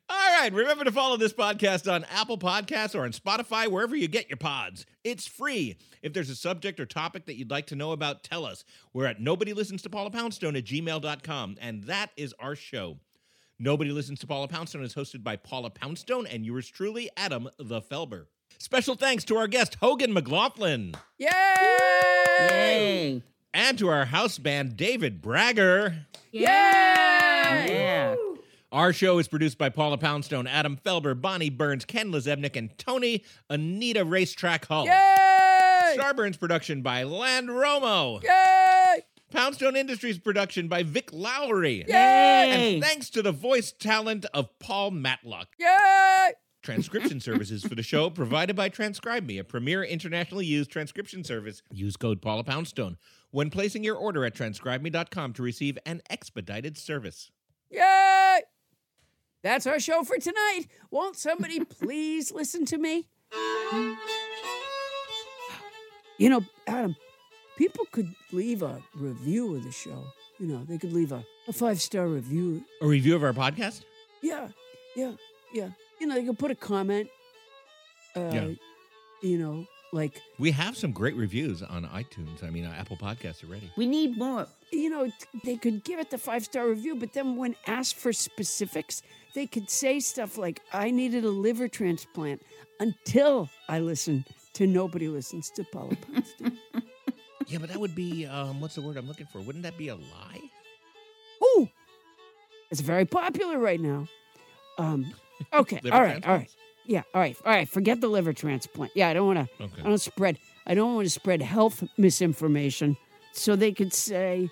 All right. Remember to follow this podcast on Apple Podcasts or on Spotify, wherever you get your pods. It's free. If there's a subject or topic that you'd like to know about, tell us. We're at nobody listens to Paula Poundstone at gmail.com, and that is our show. Nobody Listens to Paula Poundstone is hosted by Paula Poundstone and yours truly, Adam the Felber. Special thanks to our guest, Hogan McLaughlin. Yay! Yay! And to our house band, David Bragger. Yay! Yeah. Our show is produced by Paula Poundstone, Adam Felber, Bonnie Burns, Ken Lazebnik, and Toni Anita Racetrack Hull. Yay! Starburns production by Land Romo. Yay! Poundstone Industries production by Vic Lowry. Yay! And thanks to the voice talent of Paul Matlock. Yay! Transcription services for the show provided by Transcribe Me, a premier internationally used transcription service. Use code Paula Poundstone when placing your order at transcribeme.com to receive an expedited service. Yay! That's our show for tonight. Won't somebody please listen to me? You know, Adam, people could leave a review of the show. You know, they could leave a, a five star review. A review of our podcast? Yeah, yeah, yeah. You know, they could put a comment. Uh, Yeah. You know, like, We have some great reviews on iTunes. I mean, uh, Apple Podcasts already. We need more. you know, they could give it the five star review, but then when asked for specifics, they could say stuff like, I needed a liver transplant until I listened to Nobody Listens to Paula *laughs* Poundstone. Yeah, but that would be um, what's the word I'm looking for? Wouldn't that be a lie? Ooh, it's very popular right now. Um, *laughs* okay, all right, all right. Yeah, all right, all right. Forget the liver transplant. Yeah, I don't want to. Okay. I don't spread. I don't want to spread health misinformation. So they could say,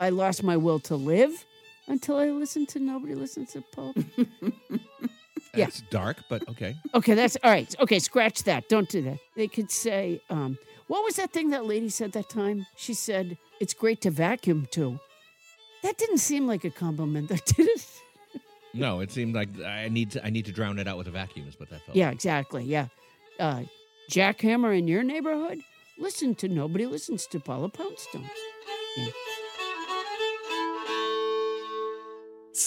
"I lost my will to live until I listened to nobody listens to Paul." *laughs* Yeah. It's dark, but okay. okay, that's all right. Okay, scratch that. Don't do that. They could say, um, "What was that thing that lady said that time?" She said, "It's great to vacuum too." That didn't seem like a compliment, though, *laughs* did it? No, it seemed like I need to I need to drown it out with a vacuum is what that felt. Yeah, exactly. Yeah. Uh, jackhammer in your neighborhood? Listen to Nobody Listens to Paula Poundstone. Yeah.